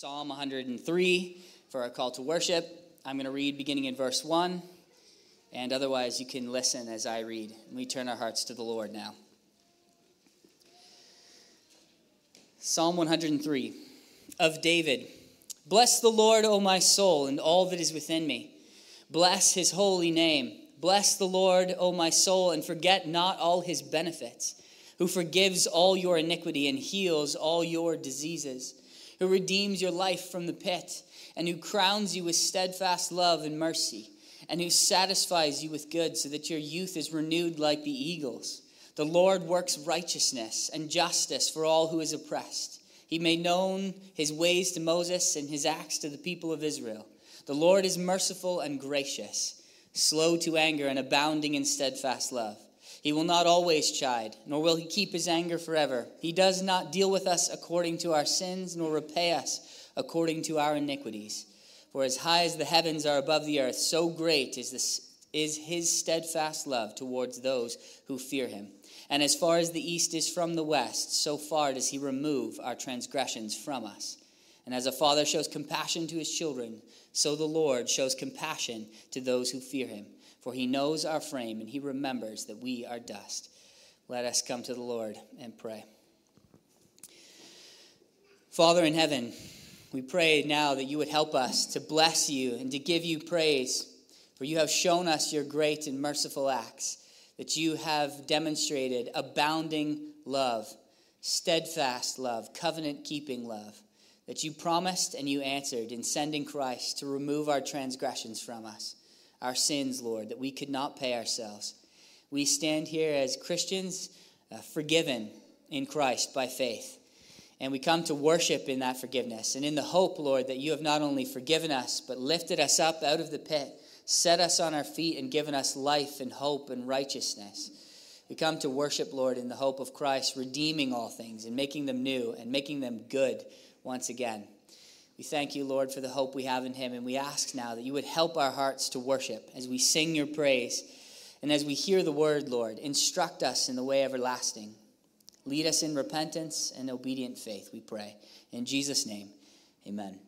Psalm 103 for our call to worship. I'm going to read beginning in verse 1, and otherwise you can listen as I read. We turn our hearts to the Lord now. Psalm 103 of David. Bless the Lord, O my soul, and all that is within me. Bless his holy name. Bless the Lord, O my soul, and forget not all his benefits, who forgives all your iniquity and heals all your diseases who redeems your life from the pit, and who crowns you with steadfast love and mercy, and who satisfies you with good, so that your youth is renewed like the eagles. The Lord works righteousness and justice for all who is oppressed. He made known his ways to Moses and his acts to the people of Israel. The Lord is merciful and gracious, slow to anger and abounding in steadfast love. He will not always chide, nor will he keep his anger forever. He does not deal with us according to our sins, nor repay us according to our iniquities. For as high as the heavens are above the earth, so great is, this, is his steadfast love towards those who fear him. And as far as the east is from the west, so far does he remove our transgressions from us. And as a father shows compassion to his children, so the Lord shows compassion to those who fear him for he knows our frame and he remembers that we are dust. Let us come to the Lord and pray. Father in heaven, we pray now that you would help us to bless you and to give you praise, for you have shown us your great and merciful acts, that you have demonstrated abounding love, steadfast love, covenant keeping love, that you promised and you answered in sending Christ to remove our transgressions from us our sins, Lord, that we could not pay ourselves. We stand here as Christians, uh, forgiven in Christ by faith. And we come to worship in that forgiveness and in the hope, Lord, that you have not only forgiven us, but lifted us up out of the pit, set us on our feet, and given us life and hope and righteousness. We come to worship, Lord, in the hope of Christ, redeeming all things and making them new and making them good once again. We thank you, Lord, for the hope we have in him. And we ask now that you would help our hearts to worship as we sing your praise. And as we hear the word, Lord, instruct us in the way everlasting. Lead us in repentance and obedient faith, we pray. In Jesus' name, amen.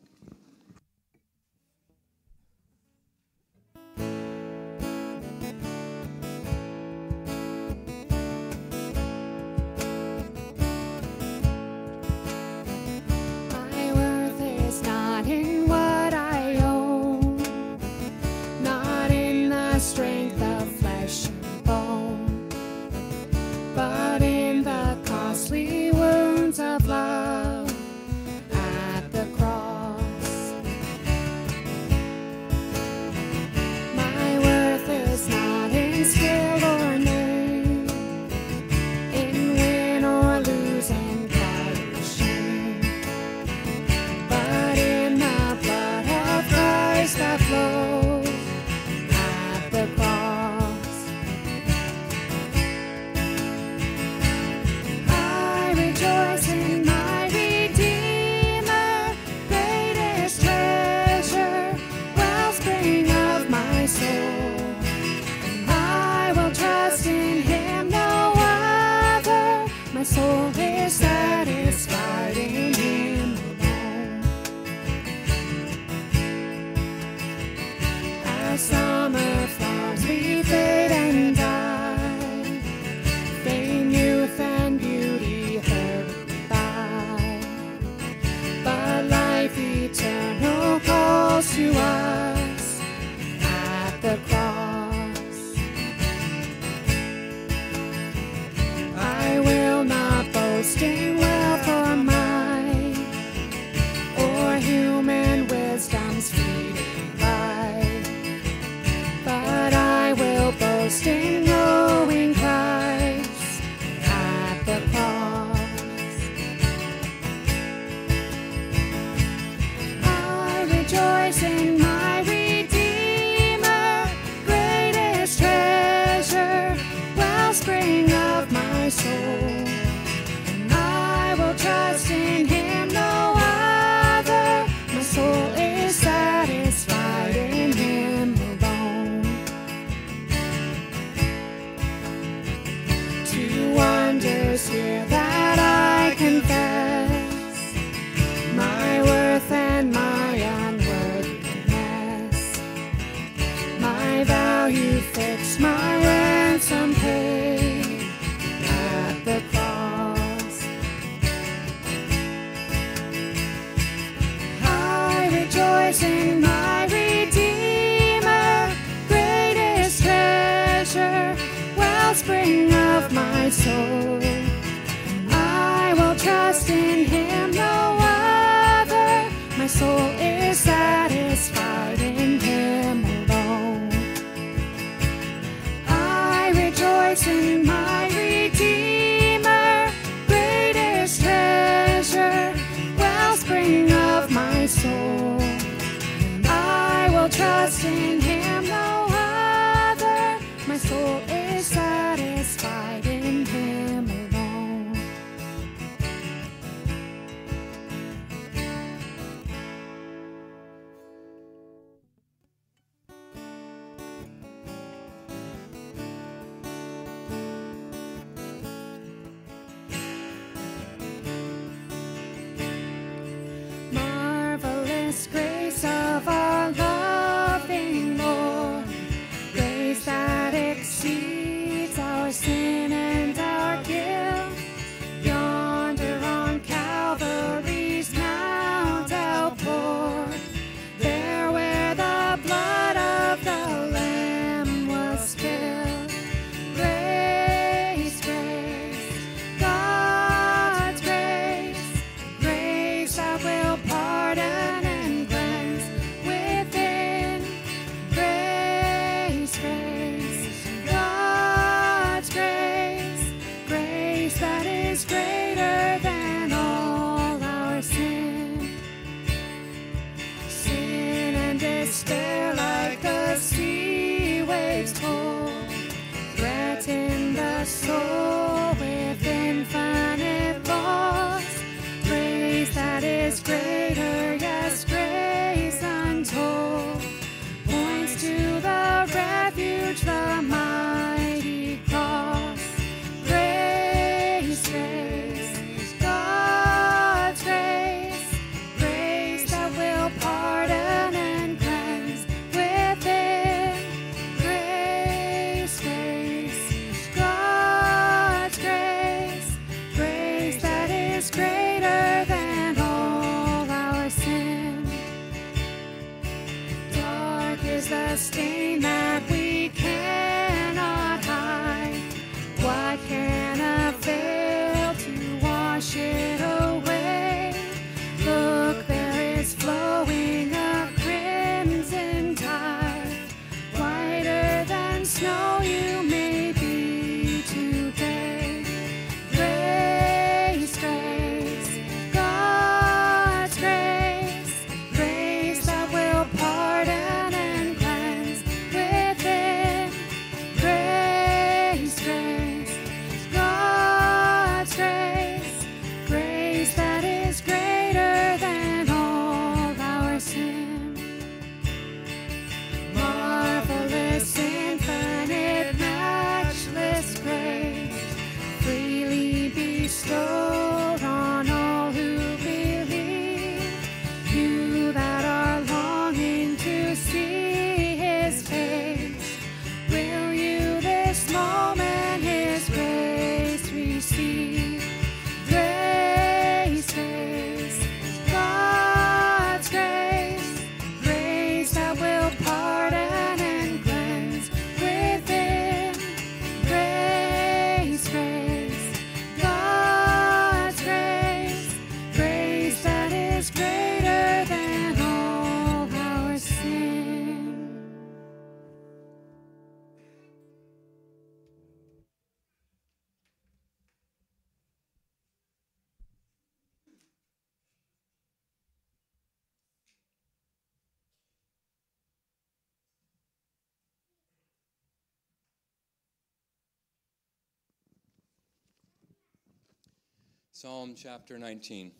Psalm chapter 19.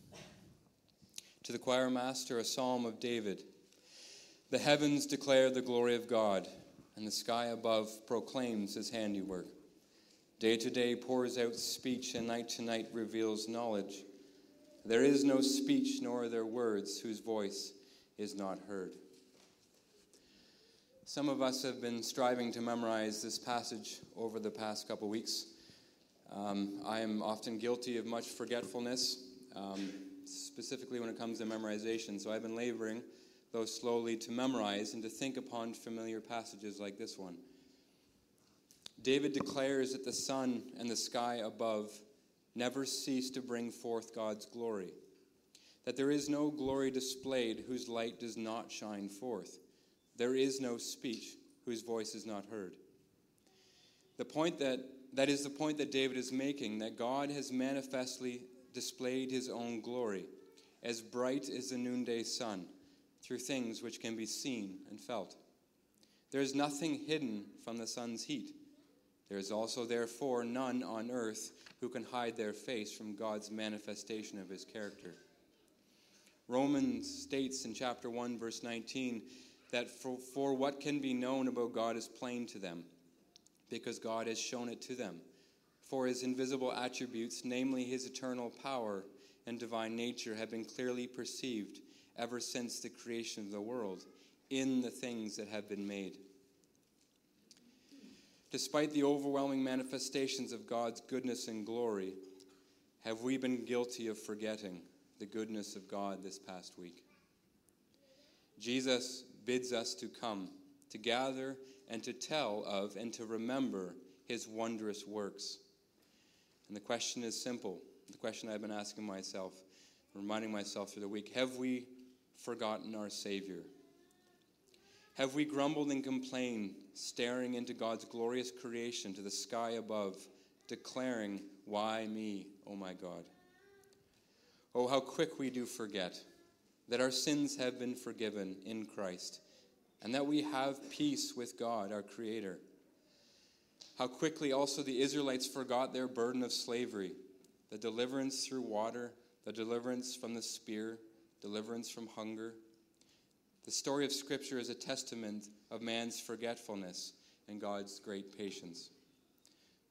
To the choir master, a psalm of David. The heavens declare the glory of God, and the sky above proclaims his handiwork. Day to day pours out speech, and night to night reveals knowledge. There is no speech, nor are there words, whose voice is not heard. Some of us have been striving to memorize this passage over the past couple weeks. Um, I am often guilty of much forgetfulness, um, specifically when it comes to memorization, so I've been laboring, though slowly, to memorize and to think upon familiar passages like this one. David declares that the sun and the sky above never cease to bring forth God's glory, that there is no glory displayed whose light does not shine forth, there is no speech whose voice is not heard. The point that that is the point that David is making that God has manifestly displayed his own glory, as bright as the noonday sun, through things which can be seen and felt. There is nothing hidden from the sun's heat. There is also, therefore, none on earth who can hide their face from God's manifestation of his character. Romans states in chapter 1, verse 19, that for, for what can be known about God is plain to them because God has shown it to them. For his invisible attributes, namely his eternal power and divine nature, have been clearly perceived ever since the creation of the world in the things that have been made. Despite the overwhelming manifestations of God's goodness and glory, have we been guilty of forgetting the goodness of God this past week? Jesus bids us to come, to gather and to tell of and to remember his wondrous works. And the question is simple. The question I've been asking myself, reminding myself through the week have we forgotten our Savior? Have we grumbled and complained, staring into God's glorious creation to the sky above, declaring, Why me, O my God? Oh, how quick we do forget that our sins have been forgiven in Christ and that we have peace with God, our Creator. How quickly also the Israelites forgot their burden of slavery, the deliverance through water, the deliverance from the spear, deliverance from hunger. The story of Scripture is a testament of man's forgetfulness and God's great patience.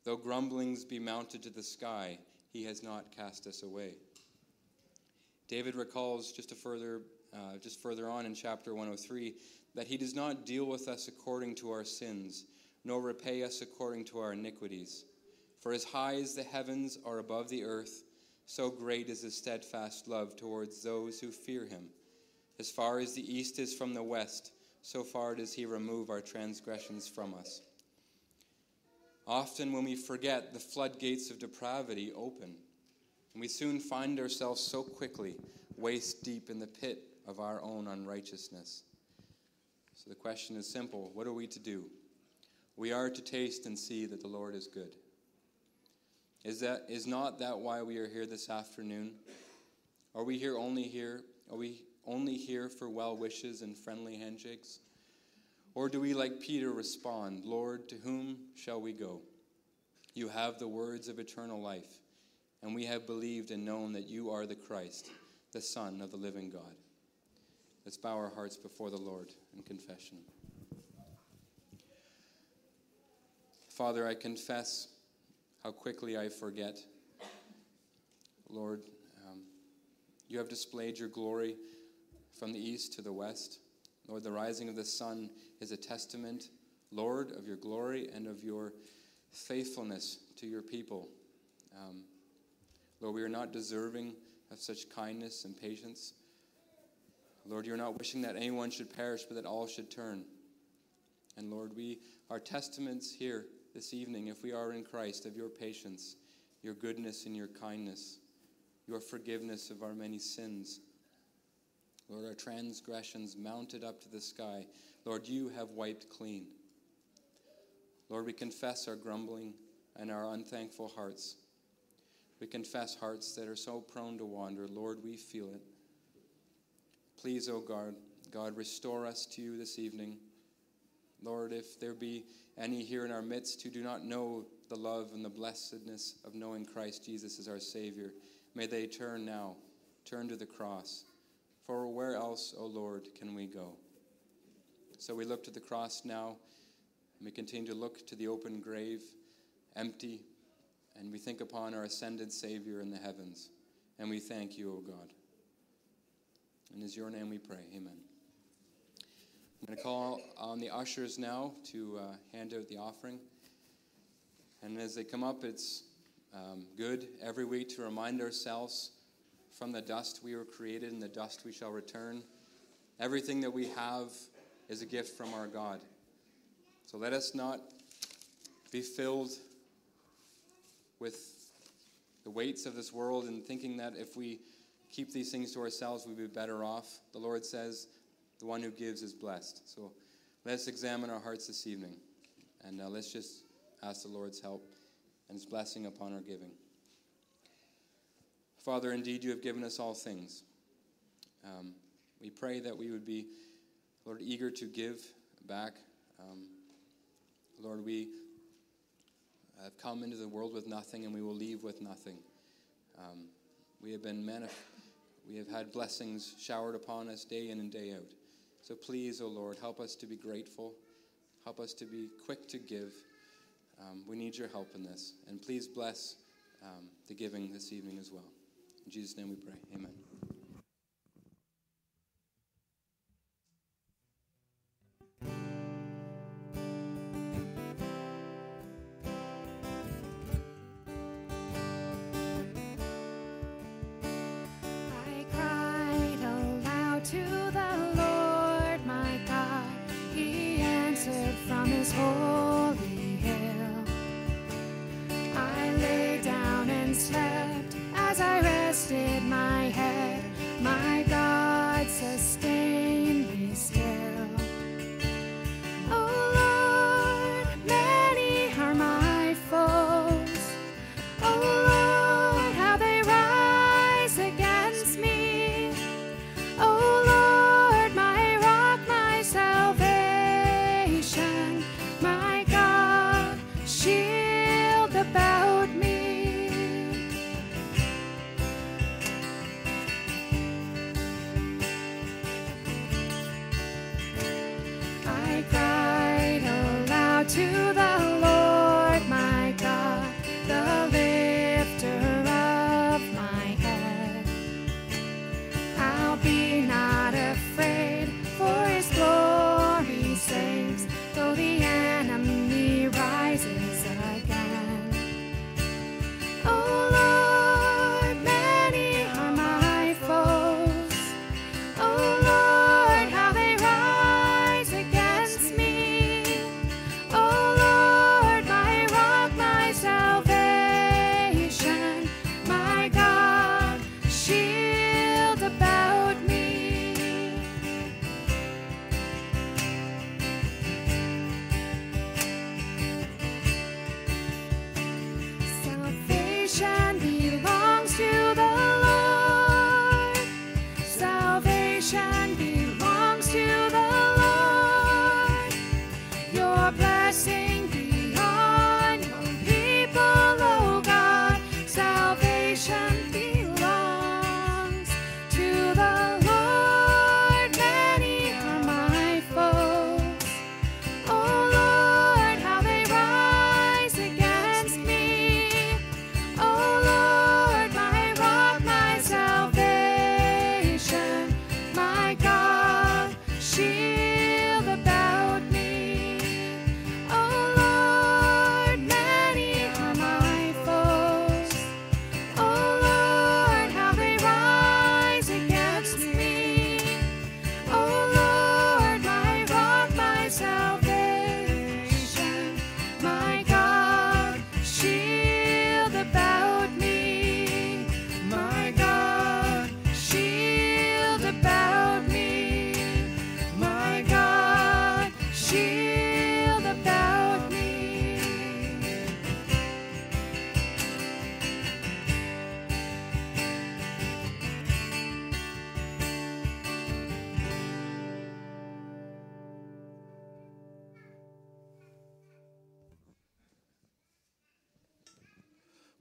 Though grumblings be mounted to the sky, he has not cast us away. David recalls just a further, uh, just further on in chapter 103 that he does not deal with us according to our sins, nor repay us according to our iniquities. For as high as the heavens are above the earth, so great is his steadfast love towards those who fear him. As far as the east is from the west, so far does he remove our transgressions from us. Often, when we forget, the floodgates of depravity open, and we soon find ourselves so quickly waist deep in the pit of our own unrighteousness. So the question is simple what are we to do? We are to taste and see that the Lord is good. Is, that, is not that why we are here this afternoon? Are we here only here? Are we only here for well wishes and friendly handshakes? Or do we, like Peter, respond, Lord, to whom shall we go? You have the words of eternal life, and we have believed and known that you are the Christ, the Son of the living God. Let's bow our hearts before the Lord in confession. Father, I confess how quickly I forget. Lord, um, you have displayed your glory from the east to the west. Lord, the rising of the sun is a testament, Lord, of your glory and of your faithfulness to your people. Um, Lord, we are not deserving of such kindness and patience. Lord, you're not wishing that anyone should perish, but that all should turn. And Lord, we are testaments here this evening, if we are in Christ, of your patience, your goodness, and your kindness, your forgiveness of our many sins. Lord, our transgressions mounted up to the sky, Lord, you have wiped clean. Lord, we confess our grumbling and our unthankful hearts. We confess hearts that are so prone to wander. Lord, we feel it. Please, O oh God, God, restore us to you this evening. Lord, if there be any here in our midst who do not know the love and the blessedness of knowing Christ Jesus as our Savior, may they turn now, turn to the cross. For where else, O oh Lord, can we go? So we look to the cross now, and we continue to look to the open grave, empty, and we think upon our ascended Savior in the heavens. And we thank you, O God. And is your name we pray. Amen. I'm going to call on the ushers now to uh, hand out the offering. And as they come up, it's um, good every week to remind ourselves from the dust we were created, and the dust we shall return, Everything that we have is a gift from our God. So let us not be filled with the weights of this world and thinking that if we keep these things to ourselves, we'd be better off. The Lord says, the one who gives is blessed. So let's examine our hearts this evening and uh, let's just ask the Lord's help and his blessing upon our giving. Father, indeed, you have given us all things. Um, we pray that we would be, Lord, eager to give back. Um, Lord, we have come into the world with nothing and we will leave with nothing. Um, we have been manif- we have had blessings showered upon us day in and day out. So please, O oh Lord, help us to be grateful. Help us to be quick to give. Um, we need your help in this. And please bless um, the giving this evening as well. In Jesus' name we pray. Amen.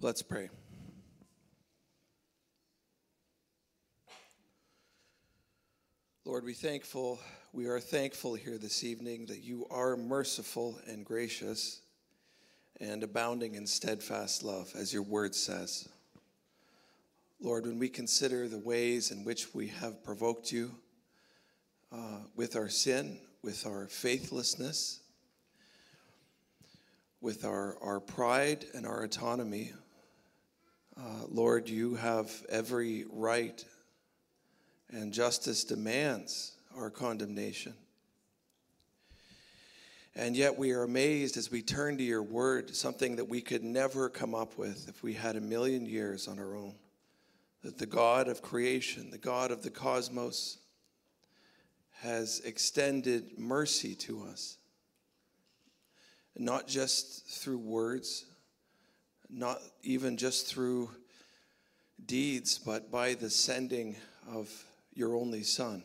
Let's pray. Lord, we thankful we are thankful here this evening that you are merciful and gracious and abounding in steadfast love as your word says. Lord, when we consider the ways in which we have provoked you uh, with our sin, with our faithlessness, with our, our pride and our autonomy, uh, Lord, you have every right, and justice demands our condemnation. And yet we are amazed as we turn to your word, something that we could never come up with if we had a million years on our own. That the God of creation, the God of the cosmos, has extended mercy to us. Not just through words, not even just through deeds, but by the sending of your only Son,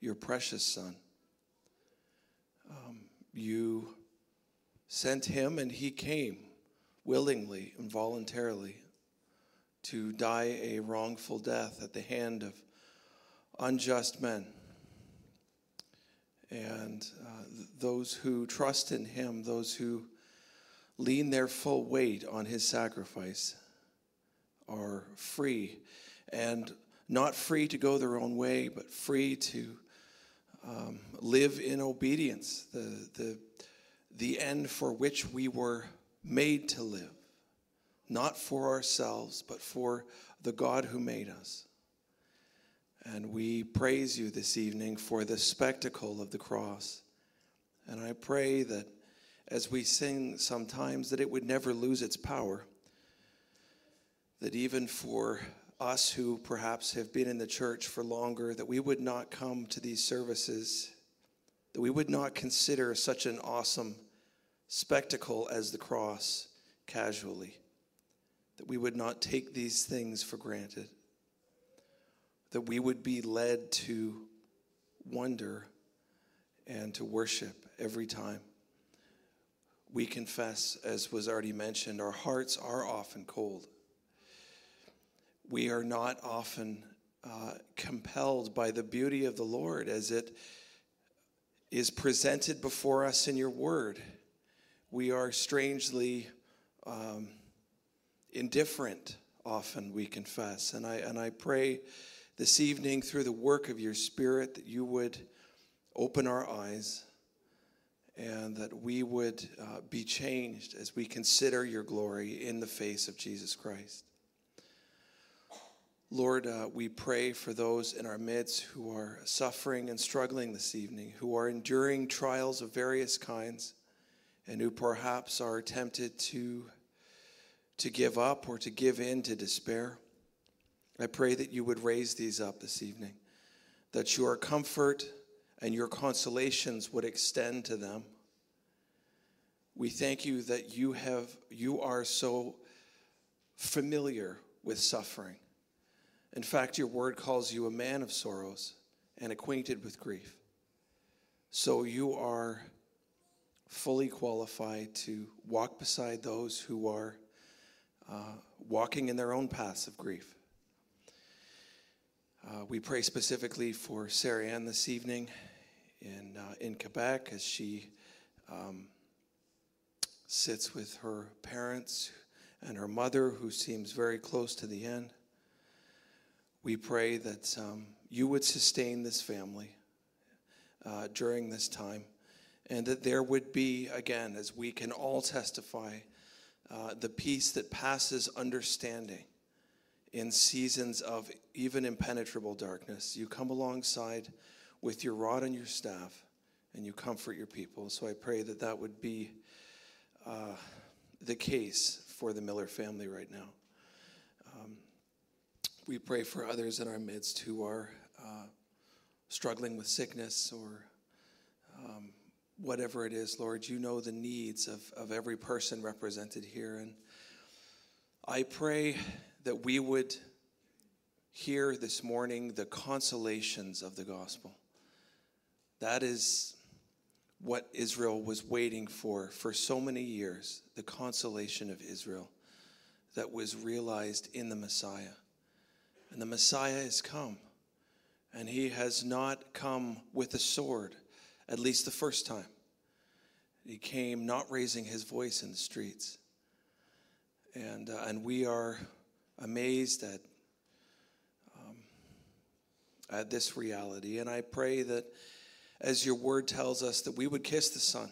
your precious Son. Um, you sent him, and he came willingly and voluntarily to die a wrongful death at the hand of unjust men. And uh, th- those who trust in him, those who lean their full weight on his sacrifice, are free. And not free to go their own way, but free to um, live in obedience, the, the, the end for which we were made to live, not for ourselves, but for the God who made us. And we praise you this evening for the spectacle of the cross. And I pray that as we sing sometimes, that it would never lose its power. That even for us who perhaps have been in the church for longer, that we would not come to these services, that we would not consider such an awesome spectacle as the cross casually, that we would not take these things for granted, that we would be led to wonder and to worship every time. We confess, as was already mentioned, our hearts are often cold we are not often uh, compelled by the beauty of the Lord as it is presented before us in your word. We are strangely um, indifferent, often, we confess. And I, and I pray this evening, through the work of your Spirit, that you would open our eyes and that we would uh, be changed as we consider your glory in the face of Jesus Christ. Lord, uh, we pray for those in our midst who are suffering and struggling this evening, who are enduring trials of various kinds, and who perhaps are tempted to, to give up or to give in to despair. I pray that you would raise these up this evening, that your comfort and your consolations would extend to them. We thank you that you have you are so familiar with suffering in fact, your word calls you a man of sorrows and acquainted with grief. So you are fully qualified to walk beside those who are uh, walking in their own paths of grief. Uh, we pray specifically for Sarah Ann this evening in, uh, in Quebec as she um, sits with her parents and her mother, who seems very close to the end. We pray that um, you would sustain this family uh, during this time, and that there would be, again, as we can all testify, uh, the peace that passes understanding in seasons of even impenetrable darkness. You come alongside with your rod and your staff, and you comfort your people. So I pray that that would be uh, the case for the Miller family right now. Um, we pray for others in our midst who are uh, struggling with sickness or um, whatever it is, Lord. You know the needs of, of every person represented here. And I pray that we would hear this morning the consolations of the gospel. That is what Israel was waiting for for so many years the consolation of Israel that was realized in the Messiah. And the Messiah has come. And he has not come with a sword, at least the first time. He came not raising his voice in the streets. And, uh, and we are amazed at, um, at this reality. And I pray that as your word tells us, that we would kiss the Son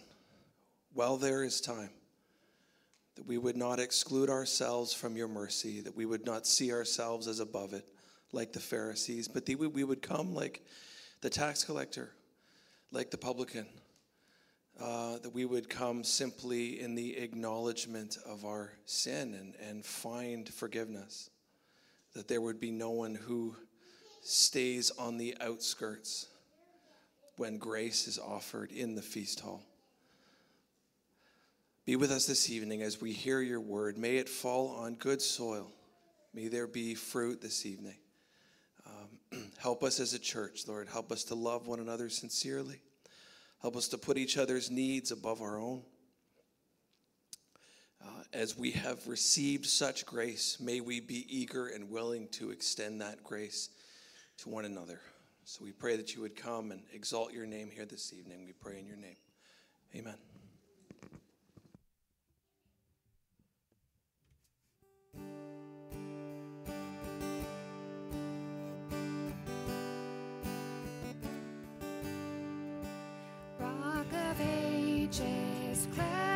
while there is time that we would not exclude ourselves from your mercy, that we would not see ourselves as above it like the Pharisees, but that we would come like the tax collector, like the publican, uh, that we would come simply in the acknowledgement of our sin and, and find forgiveness, that there would be no one who stays on the outskirts when grace is offered in the feast hall. Be with us this evening as we hear your word. May it fall on good soil. May there be fruit this evening. Um, help us as a church, Lord. Help us to love one another sincerely. Help us to put each other's needs above our own. Uh, as we have received such grace, may we be eager and willing to extend that grace to one another. So we pray that you would come and exalt your name here this evening. We pray in your name. Amen. Rock of ages, cleft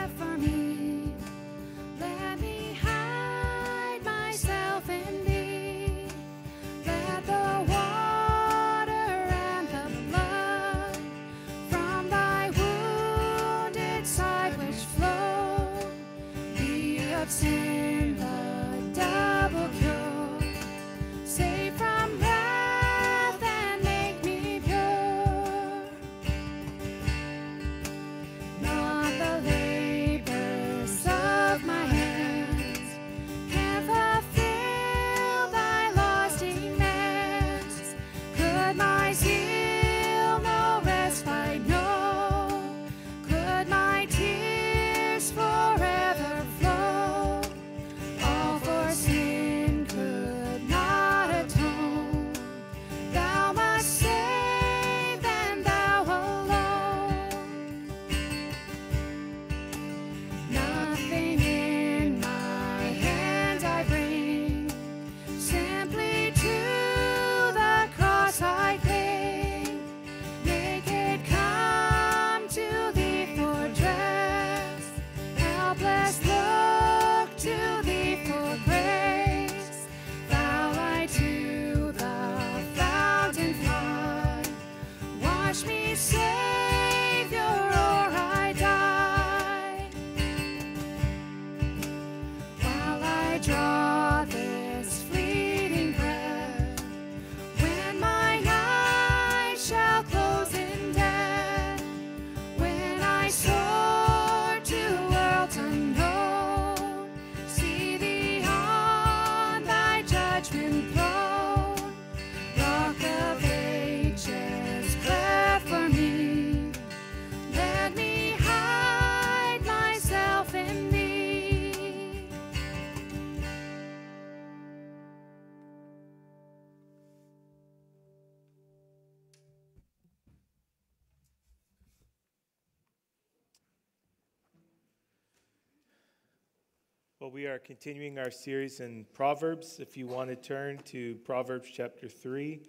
Well, we are continuing our series in Proverbs. If you want to turn to Proverbs chapter 3,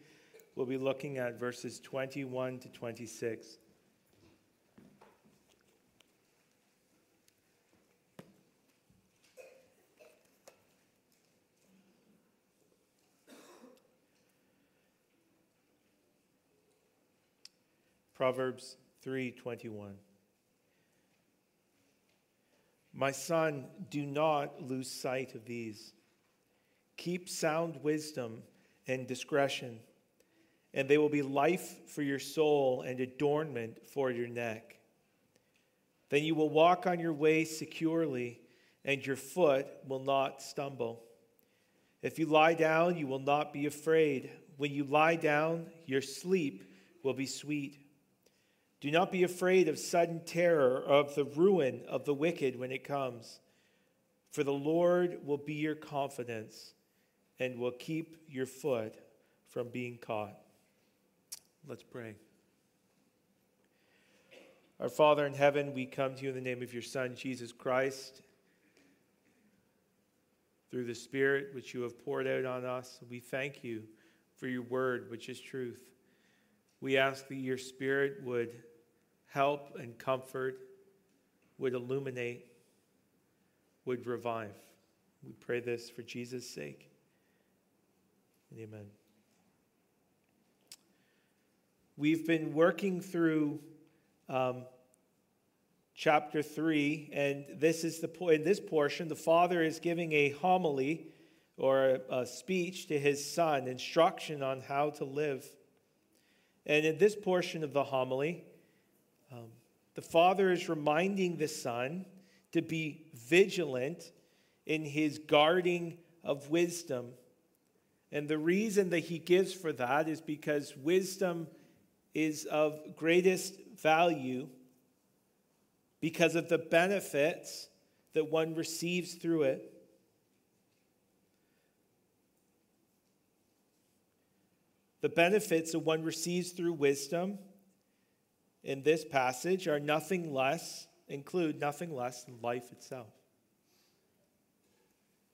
we'll be looking at verses 21 to 26. Proverbs 3:21 My son, do not lose sight of these. Keep sound wisdom and discretion, and they will be life for your soul and adornment for your neck. Then you will walk on your way securely, and your foot will not stumble. If you lie down, you will not be afraid. When you lie down, your sleep will be sweet. Do not be afraid of sudden terror, of the ruin of the wicked when it comes. For the Lord will be your confidence and will keep your foot from being caught. Let's pray. Our Father in heaven, we come to you in the name of your Son, Jesus Christ. Through the Spirit which you have poured out on us, we thank you for your word, which is truth. We ask that your Spirit would help and comfort, would illuminate, would revive. We pray this for Jesus' sake. Amen. we've been working through um, chapter 3, and this is the in this portion, the father is giving a homily or a, a speech to his son, instruction on how to live. And in this portion of the homily, um, the father is reminding the son to be vigilant in his guarding of wisdom. And the reason that he gives for that is because wisdom is of greatest value because of the benefits that one receives through it. The benefits that one receives through wisdom in this passage are nothing less, include nothing less than life itself.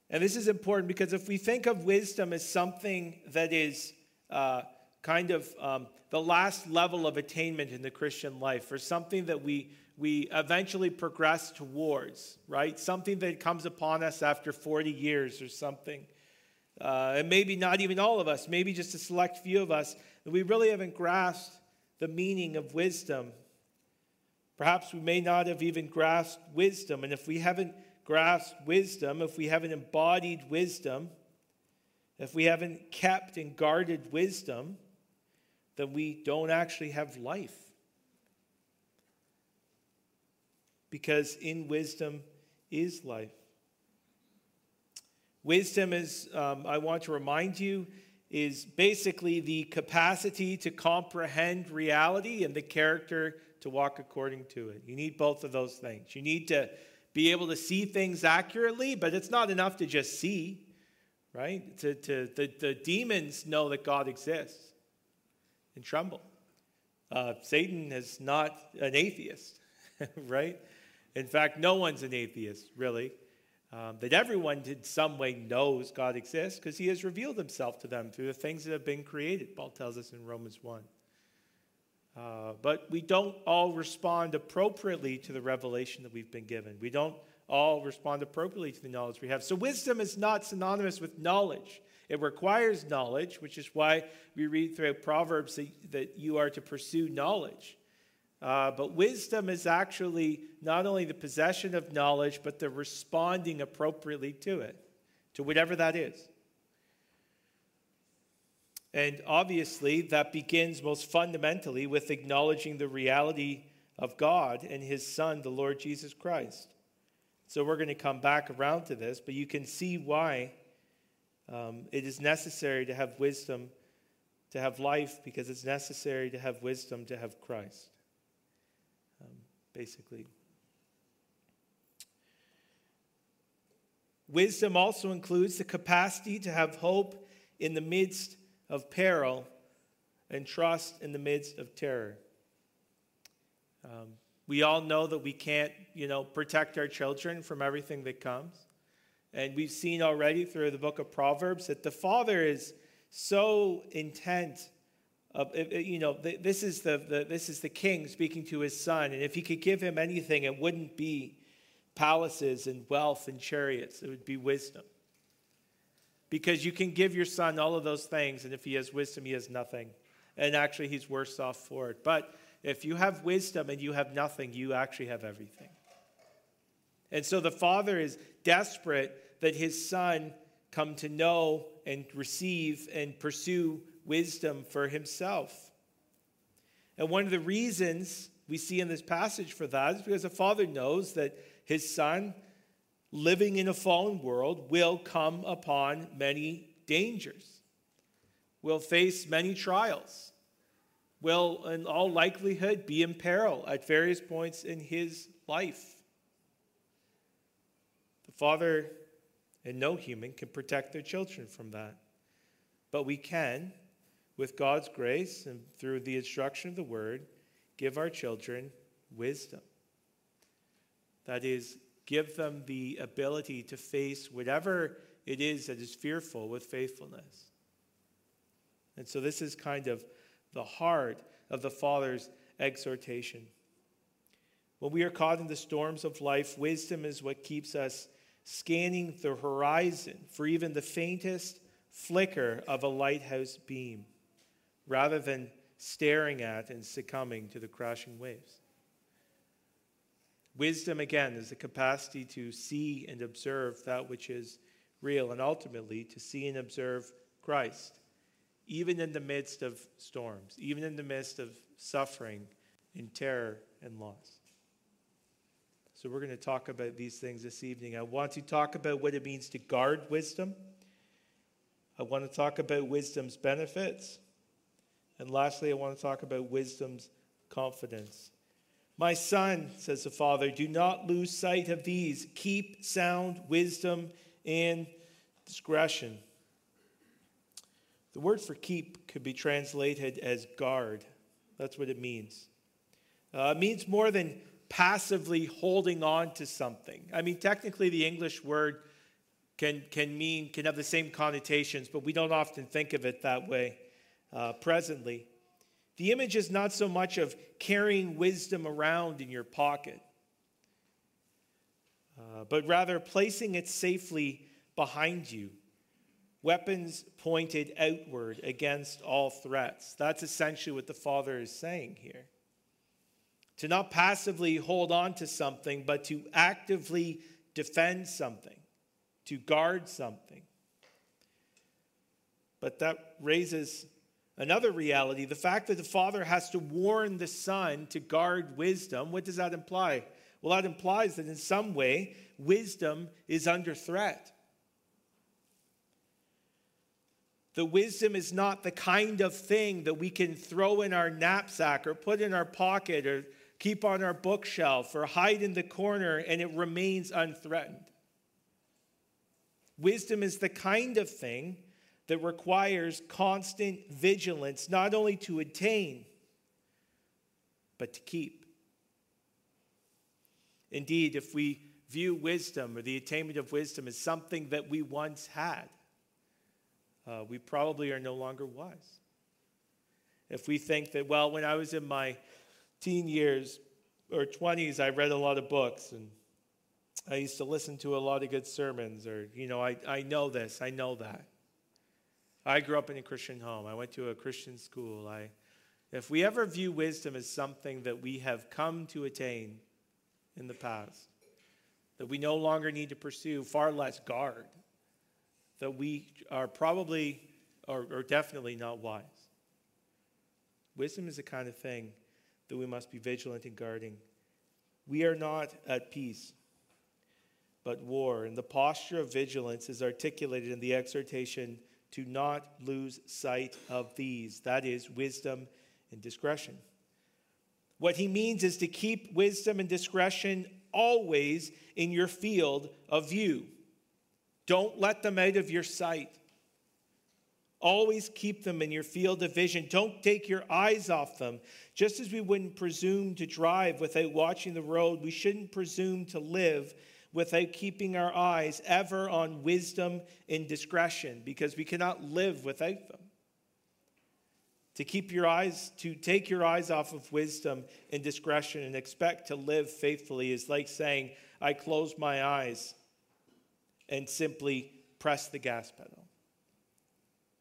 And this is important because if we think of wisdom as something that is uh, kind of um, the last level of attainment in the Christian life, or something that we, we eventually progress towards, right? Something that comes upon us after 40 years or something. Uh, and maybe not even all of us, maybe just a select few of us, that we really haven't grasped the meaning of wisdom. Perhaps we may not have even grasped wisdom. And if we haven't grasped wisdom, if we haven't embodied wisdom, if we haven't kept and guarded wisdom, then we don't actually have life. Because in wisdom is life. Wisdom is, um, I want to remind you, is basically the capacity to comprehend reality and the character to walk according to it. You need both of those things. You need to be able to see things accurately, but it's not enough to just see, right? To, to, the, the demons know that God exists and tremble. Uh, Satan is not an atheist, right? In fact, no one's an atheist, really. Um, that everyone in some way knows God exists because he has revealed himself to them through the things that have been created, Paul tells us in Romans 1. Uh, but we don't all respond appropriately to the revelation that we've been given. We don't all respond appropriately to the knowledge we have. So, wisdom is not synonymous with knowledge. It requires knowledge, which is why we read throughout Proverbs that, that you are to pursue knowledge. Uh, but wisdom is actually not only the possession of knowledge, but the responding appropriately to it, to whatever that is. And obviously, that begins most fundamentally with acknowledging the reality of God and His Son, the Lord Jesus Christ. So we're going to come back around to this, but you can see why um, it is necessary to have wisdom to have life because it's necessary to have wisdom to have Christ. Basically. Wisdom also includes the capacity to have hope in the midst of peril and trust in the midst of terror. Um, we all know that we can't, you know, protect our children from everything that comes. And we've seen already through the book of Proverbs that the father is so intent of, you know, this is the, the, this is the king speaking to his son. And if he could give him anything, it wouldn't be palaces and wealth and chariots, it would be wisdom. Because you can give your son all of those things, and if he has wisdom, he has nothing. And actually, he's worse off for it. But if you have wisdom and you have nothing, you actually have everything. And so the father is desperate that his son come to know and receive and pursue wisdom for himself. And one of the reasons we see in this passage for that is because the father knows that his son, living in a fallen world, will come upon many dangers, will face many trials, will, in all likelihood, be in peril at various points in his life. The father and no human can protect their children from that. But we can, with God's grace and through the instruction of the word, give our children wisdom. That is, give them the ability to face whatever it is that is fearful with faithfulness. And so, this is kind of the heart of the Father's exhortation. When we are caught in the storms of life, wisdom is what keeps us scanning the horizon for even the faintest flicker of a lighthouse beam, rather than staring at and succumbing to the crashing waves. Wisdom, again, is the capacity to see and observe that which is real, and ultimately to see and observe Christ, even in the midst of storms, even in the midst of suffering and terror and loss. So, we're going to talk about these things this evening. I want to talk about what it means to guard wisdom. I want to talk about wisdom's benefits. And lastly, I want to talk about wisdom's confidence. My son, says the father, do not lose sight of these. Keep sound wisdom and discretion. The word for keep could be translated as guard. That's what it means. Uh, it means more than passively holding on to something. I mean, technically, the English word can, can mean, can have the same connotations, but we don't often think of it that way uh, presently. The image is not so much of carrying wisdom around in your pocket, uh, but rather placing it safely behind you. Weapons pointed outward against all threats. That's essentially what the Father is saying here to not passively hold on to something, but to actively defend something, to guard something. But that raises another reality the fact that the Father has to warn the Son to guard wisdom. What does that imply? Well, that implies that in some way, wisdom is under threat. The wisdom is not the kind of thing that we can throw in our knapsack or put in our pocket or keep on our bookshelf, or hide in the corner and it remains unthreatened. Wisdom is the kind of thing that requires constant vigilance, not only to attain, but to keep. Indeed, if we view wisdom or the attainment of wisdom as something that we once had, uh, we probably are no longer wise. If we think that, well, when I was in my teen years or 20s, I read a lot of books and I used to listen to a lot of good sermons, or, you know, I, I know this, I know that. I grew up in a Christian home. I went to a Christian school. I, if we ever view wisdom as something that we have come to attain in the past, that we no longer need to pursue, far less guard, that we are probably or, or definitely not wise. Wisdom is the kind of thing that we must be vigilant in guarding. We are not at peace, but war. And the posture of vigilance is articulated in the exhortation to not lose sight of these that is, wisdom and discretion. What he means is to keep wisdom and discretion always in your field of view. Don't let them out of your sight. Always keep them in your field of vision. Don't take your eyes off them. Just as we wouldn't presume to drive without watching the road, we shouldn't presume to live without keeping our eyes ever on wisdom and discretion because we cannot live without them. To keep your eyes, to take your eyes off of wisdom and discretion and expect to live faithfully is like saying, I close my eyes and simply press the gas pedal.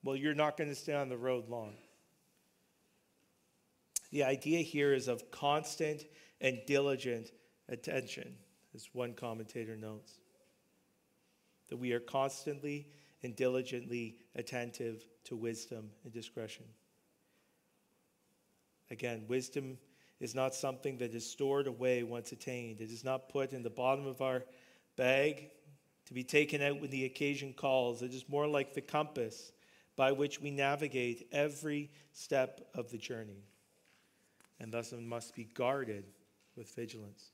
Well, you're not going to stay on the road long. The idea here is of constant and diligent attention, as one commentator notes. That we are constantly and diligently attentive to wisdom and discretion. Again, wisdom is not something that is stored away once attained. It is not put in the bottom of our bag to be taken out when the occasion calls. It is more like the compass by which we navigate every step of the journey and thus it must be guarded with vigilance.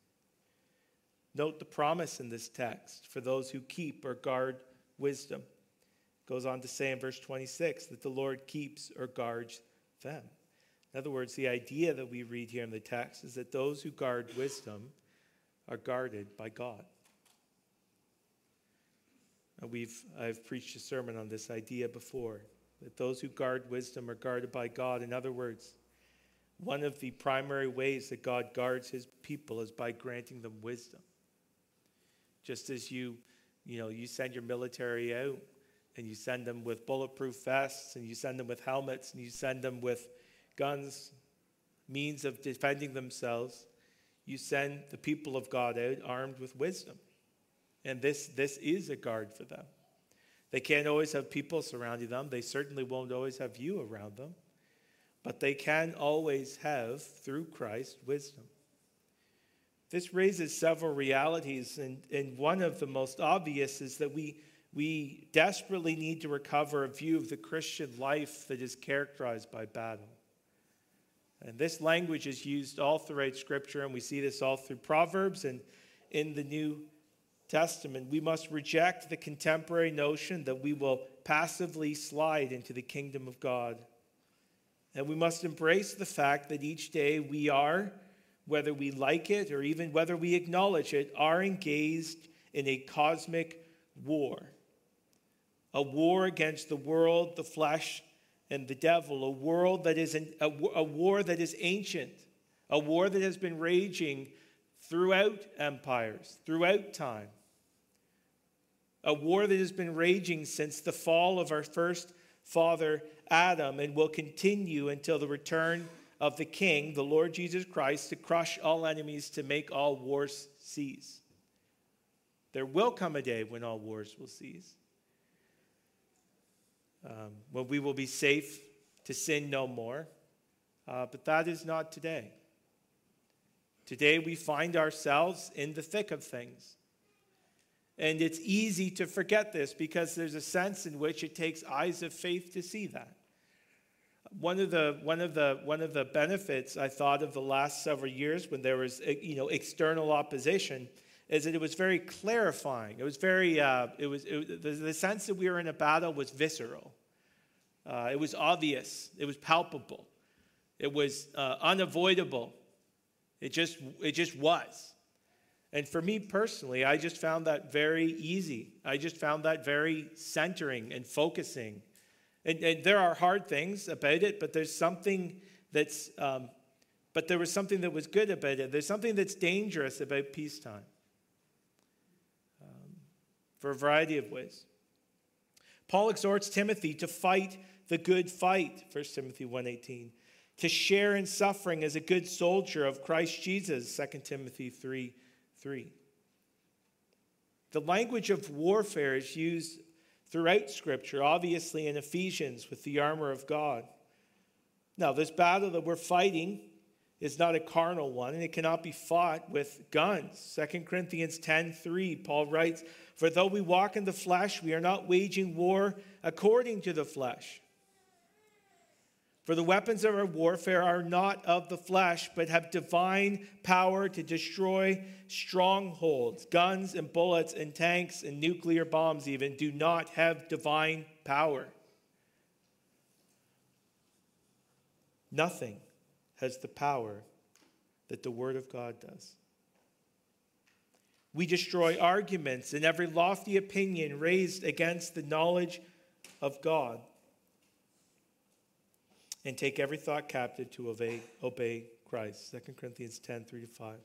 Note the promise in this text for those who keep or guard wisdom. It goes on to say in verse 26 that the Lord keeps or guards them. In other words, the idea that we read here in the text is that those who guard wisdom are guarded by God. And we've, I've preached a sermon on this idea before that those who guard wisdom are guarded by God. In other words, one of the primary ways that God guards his people is by granting them wisdom. Just as you, you know, you send your military out and you send them with bulletproof vests and you send them with helmets and you send them with guns, means of defending themselves, you send the people of God out armed with wisdom. And this, this is a guard for them. They can't always have people surrounding them. They certainly won't always have you around them. But they can always have, through Christ, wisdom. This raises several realities, and, and one of the most obvious is that we, we desperately need to recover a view of the Christian life that is characterized by battle. And this language is used all throughout Scripture, and we see this all through Proverbs and in the New Testament. We must reject the contemporary notion that we will passively slide into the kingdom of God. And we must embrace the fact that each day we are, whether we like it or even whether we acknowledge it, are engaged in a cosmic war. A war against the world, the flesh, and the devil, a world that is an, a, a war that is ancient, a war that has been raging throughout empires, throughout time, a war that has been raging since the fall of our first father Adam and will continue until the return of the King, the Lord Jesus Christ, to crush all enemies, to make all wars cease. There will come a day when all wars will cease um, when we will be safe to sin no more. Uh, but that is not today. Today we find ourselves in the thick of things. And it's easy to forget this because there's a sense in which it takes eyes of faith to see that. One of the, one of the, one of the benefits I thought of the last several years when there was you know, external opposition is that it was very clarifying. It was very, uh, it was, it, the, the, sense that we were in a battle was visceral. Uh, it was obvious. It was palpable. It was uh, unavoidable. It just, it just was. And for me personally, I just found that very easy. I just found that very centering and focusing. And, and there are hard things about it, but there's something that's, um, but there was something that was good about it. There's something that's dangerous about peacetime for a variety of ways. Paul exhorts Timothy to fight the good fight, 1 Timothy 1:18, to share in suffering as a good soldier of Christ Jesus, 2 Timothy 3 3. The language of warfare is used throughout Scripture, obviously in Ephesians with the armor of God. Now, this battle that we're fighting is not a carnal one, and it cannot be fought with guns. 2 Corinthians 10 3, Paul writes, For though we walk in the flesh, we are not waging war according to the flesh. For the weapons of our warfare are not of the flesh, but have divine power to destroy strongholds. Guns and bullets and tanks and nuclear bombs, even, do not have divine power. Nothing has the power that the Word of God does. We destroy arguments and every lofty opinion raised against the knowledge of God and take every thought captive to obey, obey Christ. 2 Corinthians 10 3 to 5.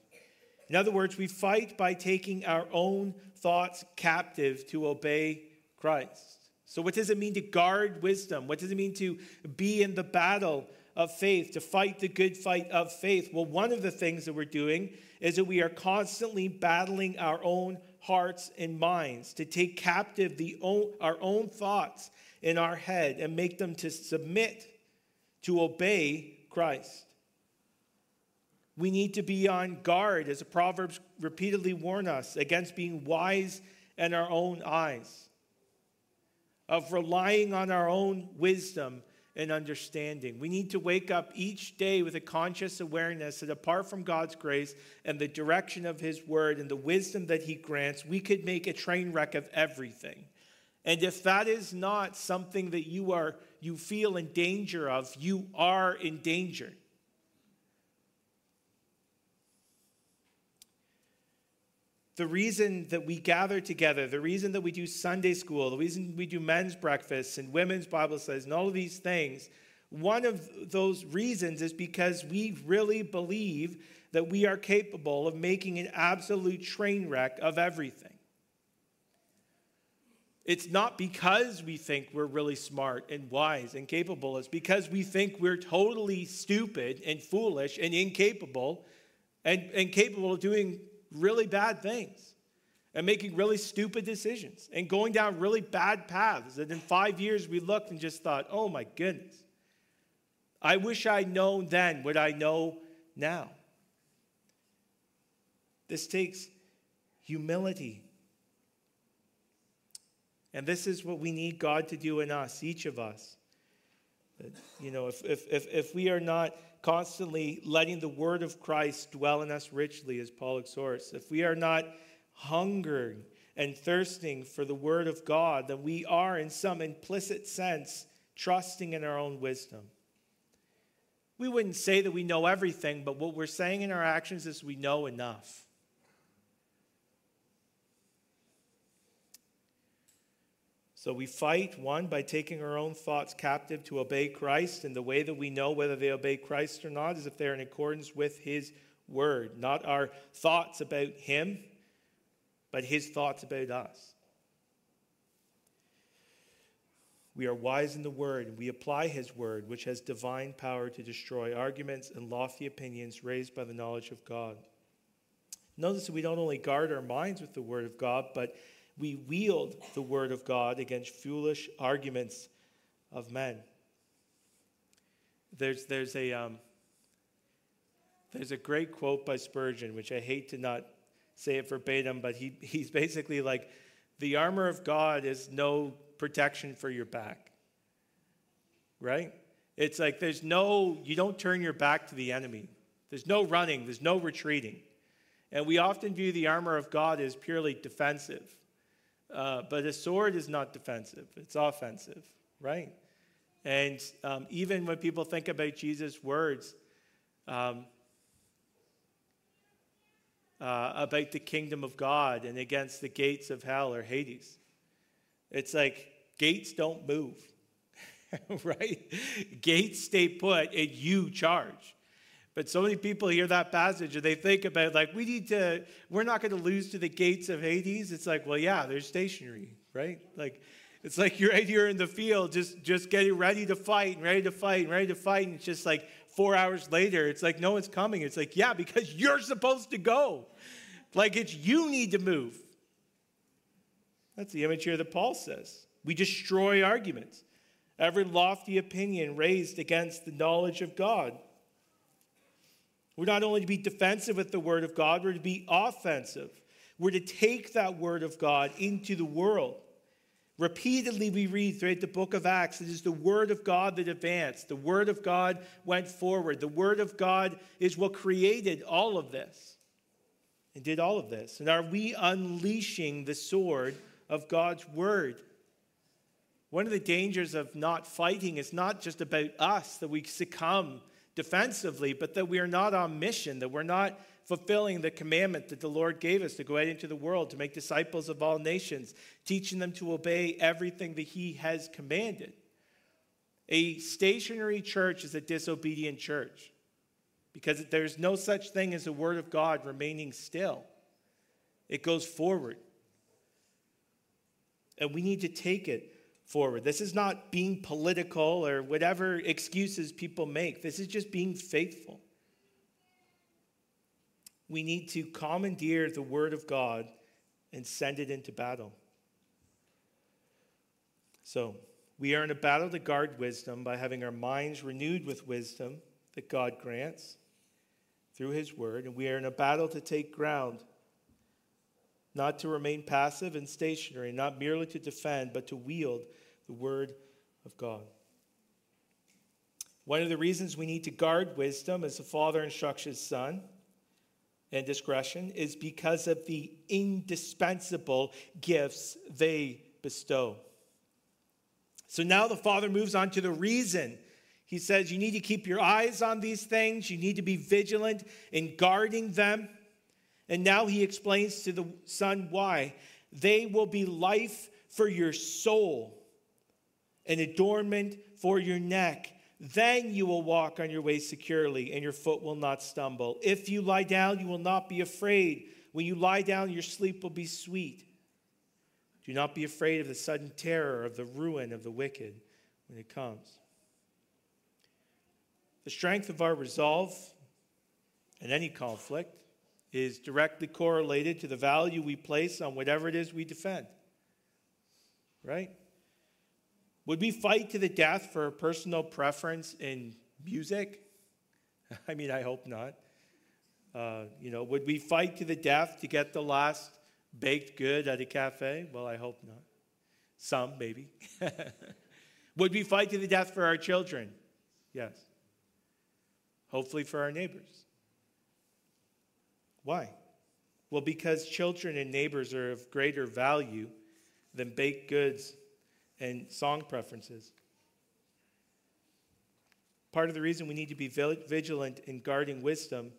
In other words, we fight by taking our own thoughts captive to obey Christ. So, what does it mean to guard wisdom? What does it mean to be in the battle of faith, to fight the good fight of faith? Well, one of the things that we're doing is that we are constantly battling our own hearts and minds to take captive the own, our own thoughts in our head and make them to submit, to obey Christ. We need to be on guard, as the Proverbs repeatedly warn us, against being wise in our own eyes, of relying on our own wisdom and understanding. We need to wake up each day with a conscious awareness that apart from God's grace and the direction of His word and the wisdom that He grants, we could make a train wreck of everything. And if that is not something that you are you feel in danger of, you are in danger. the reason that we gather together, the reason that we do Sunday school, the reason we do men's breakfasts and women's Bible studies and all of these things, one of those reasons is because we really believe that we are capable of making an absolute train wreck of everything. It's not because we think we're really smart and wise and capable. It's because we think we're totally stupid and foolish and incapable and, and capable of doing really bad things and making really stupid decisions and going down really bad paths. And in five years, we looked and just thought, oh my goodness, I wish I'd known then what I know now. This takes humility. And this is what we need God to do in us, each of us. You know, if, if, if, if we are not constantly letting the word of Christ dwell in us richly, as Paul exhorts, if we are not hungering and thirsting for the word of God, then we are, in some implicit sense, trusting in our own wisdom. We wouldn't say that we know everything, but what we're saying in our actions is we know enough. So we fight, one, by taking our own thoughts captive to obey Christ. And the way that we know whether they obey Christ or not is if they're in accordance with his word, not our thoughts about him, but his thoughts about us. We are wise in the word, and we apply his word, which has divine power to destroy arguments and lofty opinions raised by the knowledge of God. Notice that we don't only guard our minds with the word of God, but we wield the word of God against foolish arguments of men. There's, there's, a, um, there's a great quote by Spurgeon, which I hate to not say it verbatim, but he, he's basically like, the armor of God is no protection for your back. Right? It's like there's no, you don't turn your back to the enemy. There's no running, there's no retreating. And we often view the armor of God as purely defensive. Uh, but a sword is not defensive, it's offensive, right? And um, even when people think about Jesus' words um, uh, about the kingdom of God and against the gates of hell or Hades, it's like gates don't move, right? Gates stay put and you charge. But so many people hear that passage and they think about like we need to we're not going to lose to the gates of Hades. It's like, well, yeah, they're stationary, right? Like it's like you're right here in the field just just getting ready to fight and ready to fight and ready to fight and it's just like 4 hours later it's like no one's coming. It's like, yeah, because you're supposed to go. Like it's you need to move. That's the image here that Paul says. We destroy arguments. Every lofty opinion raised against the knowledge of God. We're not only to be defensive with the Word of God, we're to be offensive. We're to take that Word of God into the world. Repeatedly, we read throughout the book of Acts, it is the Word of God that advanced. The Word of God went forward. The Word of God is what created all of this and did all of this. And are we unleashing the sword of God's Word? One of the dangers of not fighting is not just about us, that we succumb defensively, but that we are not on mission, that we're not fulfilling the commandment that the Lord gave us to go out into the world to make disciples of all nations, teaching them to obey everything that He has commanded. A stationary church is a disobedient church because there's no such thing as the Word of God remaining still, it goes forward. And we need to take it forward. This is not being political or whatever excuses people make. This is just being faithful. We need to commandeer the Word of God and send it into battle. So, we are in a battle to guard wisdom by having our minds renewed with wisdom that God grants through His Word. And we are in a battle to take ground not to remain passive and stationary, not merely to defend, but to wield the Word of God. One of the reasons we need to guard wisdom as the Father instructs his Son and discretion is because of the indispensable gifts they bestow. So now the Father moves on to the reason. He says, You need to keep your eyes on these things, you need to be vigilant in guarding them. And now he explains to the Son why. They will be life for your soul, an adornment for your neck. Then you will walk on your way securely, and your foot will not stumble. If you lie down, you will not be afraid. When you lie down, your sleep will be sweet. Do not be afraid of the sudden terror of the ruin of the wicked when it comes. The strength of our resolve in any conflict is directly correlated to the value we place on whatever it is we defend. Right? Would we fight to the death for a personal preference in music? I mean, I hope not. Uh, you know, would we fight to the death to get the last baked good at a cafe? Well, I hope not. Some, maybe. would we fight to the death for our children? Yes. Hopefully for our neighbors. Why? Well, because children and neighbors are of greater value than baked goods and song preferences. Part of the reason we need to be vigilant in guarding wisdom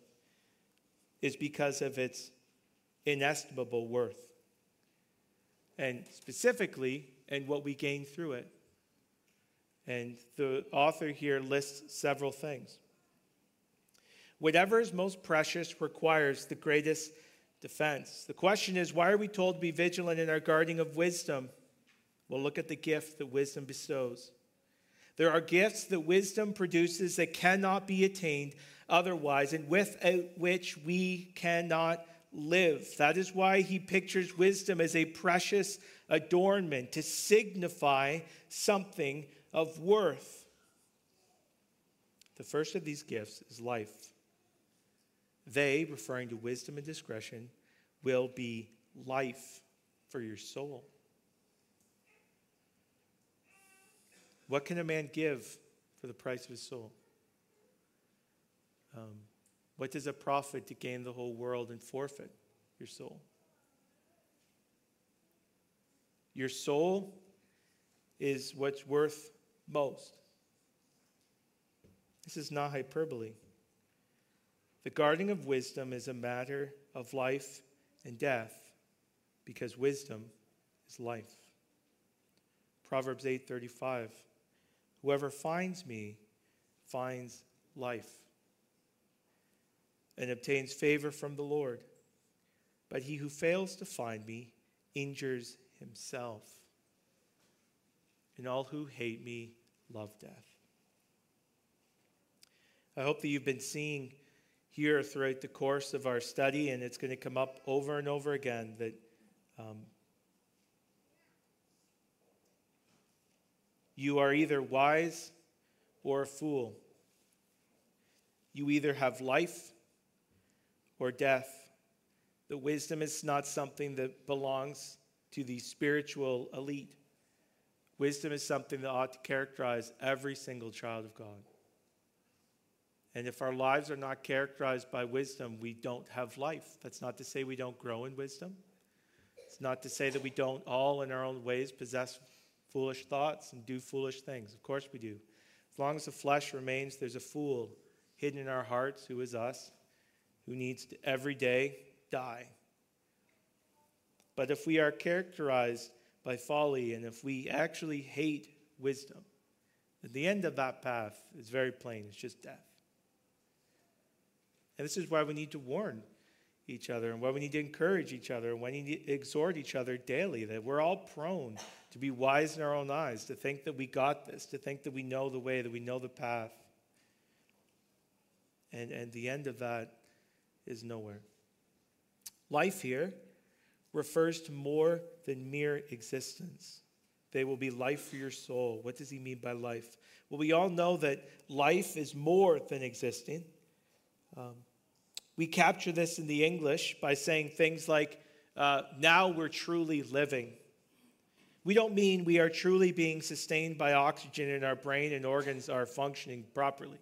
is because of its inestimable worth. And specifically, and what we gain through it. And the author here lists several things. Whatever is most precious requires the greatest defense. The question is why are we told to be vigilant in our guarding of wisdom? Well, look at the gift that wisdom bestows. There are gifts that wisdom produces that cannot be attained otherwise, and without which we cannot live. That is why he pictures wisdom as a precious adornment to signify something of worth. The first of these gifts is life. They, referring to wisdom and discretion, will be life for your soul. What can a man give for the price of his soul? Um, what does a profit to gain the whole world and forfeit your soul? Your soul is what's worth most. This is not hyperbole. The guarding of wisdom is a matter of life and death because wisdom is life. Proverbs 8:35 Whoever finds me finds life and obtains favor from the Lord. But he who fails to find me injures himself. And all who hate me love death. I hope that you've been seeing here throughout the course of our study, and it's going to come up over and over again that um, you are either wise or a fool. You either have life or death. The wisdom is not something that belongs to the spiritual elite. Wisdom is something that ought to characterize every single child of God. And if our lives are not characterized by wisdom, we don't have life. That's not to say we don't grow in wisdom. It's not to say that we don't all, in our own ways, possess foolish thoughts and do foolish things. Of course we do. As long as the flesh remains, there's a fool hidden in our hearts who is us who needs to every day die. But if we are characterized by folly and if we actually hate wisdom, at the end of that path is very plain it's just death. And this is why we need to warn each other and why we need to encourage each other and why we need to exhort each other daily that we're all prone to be wise in our own eyes, to think that we got this, to think that we know the way, that we know the path. And, and the end of that is nowhere. Life here refers to more than mere existence. They will be life for your soul. What does he mean by life? Well, we all know that life is more than existing. Um, we capture this in the English by saying things like, uh, now we're truly living. We don't mean we are truly being sustained by oxygen and our brain and organs are functioning properly.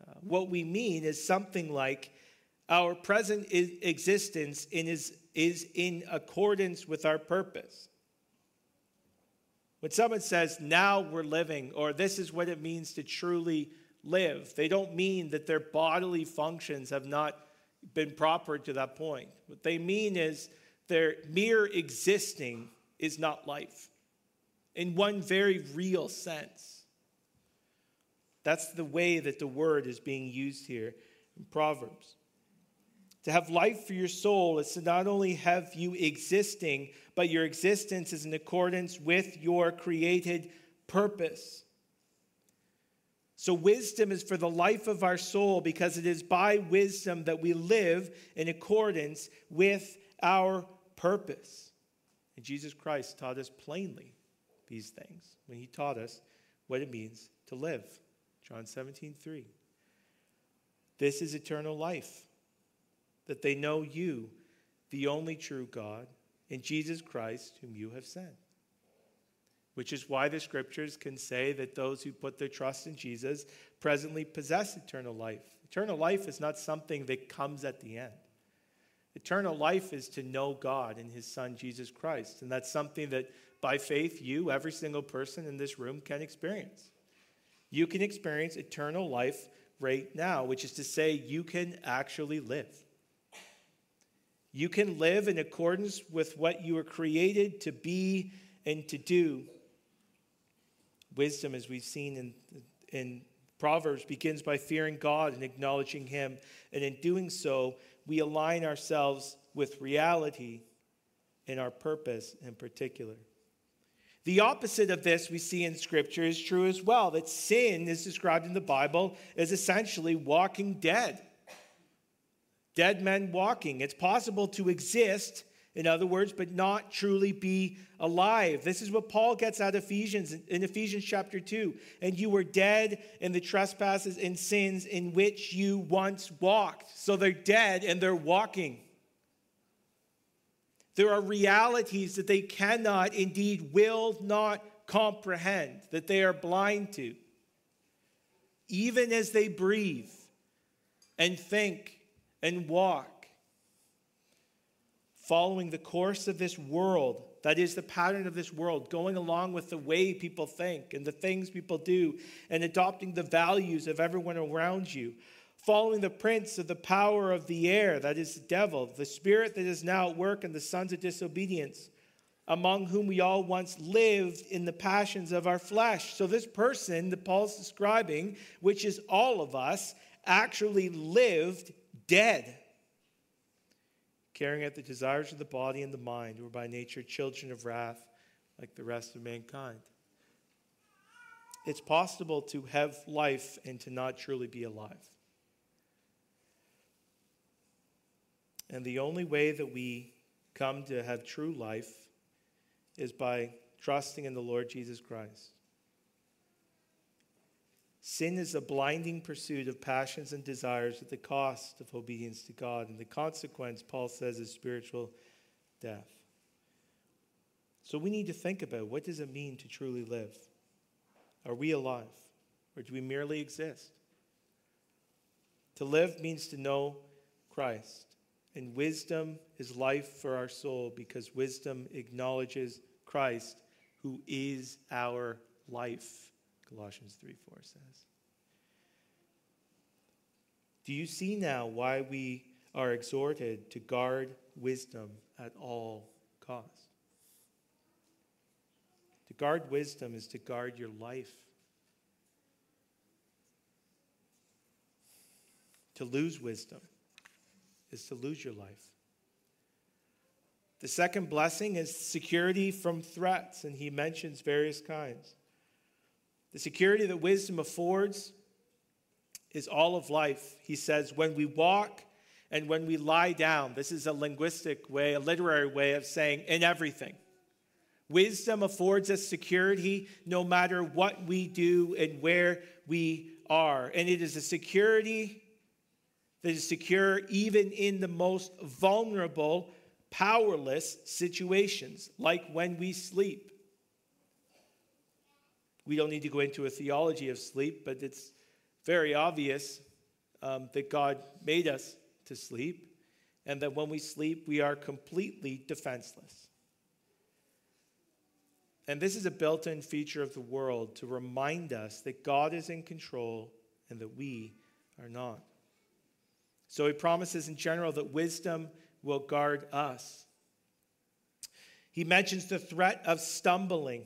Uh, what we mean is something like our present existence is, is in accordance with our purpose. When someone says, now we're living, or this is what it means to truly live, they don't mean that their bodily functions have not been proper to that point. What they mean is their mere existing is not life in one very real sense. That's the way that the word is being used here in Proverbs. To have life for your soul is to not only have you existing, but your existence is in accordance with your created purpose. So, wisdom is for the life of our soul because it is by wisdom that we live in accordance with our purpose. And Jesus Christ taught us plainly these things when he taught us what it means to live. John 17, 3. This is eternal life, that they know you, the only true God, and Jesus Christ, whom you have sent which is why the scriptures can say that those who put their trust in Jesus presently possess eternal life. Eternal life is not something that comes at the end. Eternal life is to know God and his son Jesus Christ. And that's something that by faith, you, every single person in this room, can experience. You can experience eternal life right now, which is to say, you can actually live. You can live in accordance with what you were created to be and to do Wisdom, as we've seen in, in Proverbs, begins by fearing God and acknowledging Him. And in doing so, we align ourselves with reality and our purpose in particular. The opposite of this we see in Scripture is true as well that sin is described in the Bible as essentially walking dead. Dead men walking. It's possible to exist in other words, but not truly be alive. This is what Paul gets out of Ephesians in Ephesians chapter 2. And you were dead in the trespasses and sins in which you once walked. So they're dead and they're walking. There are realities that they cannot, indeed, will not comprehend, that they are blind to. Even as they breathe and think and walk following the course of this world, that is the pattern of this world, going along with the way people think and the things people do, and adopting the values of everyone around you, following the prince of the power of the air, that is the devil, the spirit that is now at work in the sons of disobedience, among whom we all once lived in the passions of our flesh. So, this person that Paul's describing, which is all of us, actually lived dead carrying out the desires of the body and the mind, who are by nature children of wrath like the rest of mankind. It's possible to have life and to not truly be alive. And the only way that we come to have true life is by trusting in the Lord Jesus Christ. Sin is a blinding pursuit of passions and desires at the cost of obedience to God. And the consequence, Paul says, is spiritual death. So we need to think about what does it mean to truly live? Are we alive? Or do we merely exist? To live means to know Christ. And wisdom is life for our soul because wisdom acknowledges Christ, who is our life. Colossians 3 4 says. Do you see now why we are exhorted to guard wisdom at all costs? To guard wisdom is to guard your life. To lose wisdom is to lose your life. The second blessing is security from threats, and he mentions various kinds. The security that wisdom affords is all of life. He says, when we walk and when we lie down, this is a linguistic way, a literary way of saying in everything. Wisdom affords us security no matter what we do and where we are. And it is a security that is secure even in the most vulnerable, powerless situations, like when we sleep. We don't need to go into a theology of sleep, but it's very obvious um, that God made us to sleep, and that when we sleep, we are completely defenseless. And this is a built in feature of the world to remind us that God is in control and that we are not. So he promises in general that wisdom will guard us. He mentions the threat of stumbling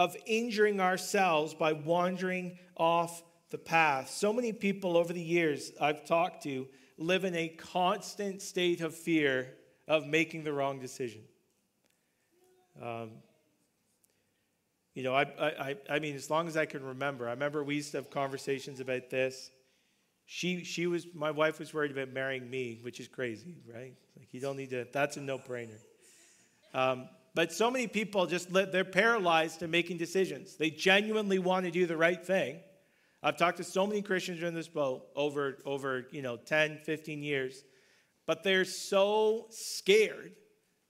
of injuring ourselves by wandering off the path. So many people over the years I've talked to live in a constant state of fear of making the wrong decision. Um, you know, I, I, I mean, as long as I can remember, I remember we used to have conversations about this. She, she was, my wife was worried about marrying me, which is crazy, right? Like, you don't need to, that's a no brainer. Um, but so many people just live, they're paralyzed to making decisions. They genuinely want to do the right thing. I've talked to so many Christians in this boat over, over you know, 10, 15 years, but they're so scared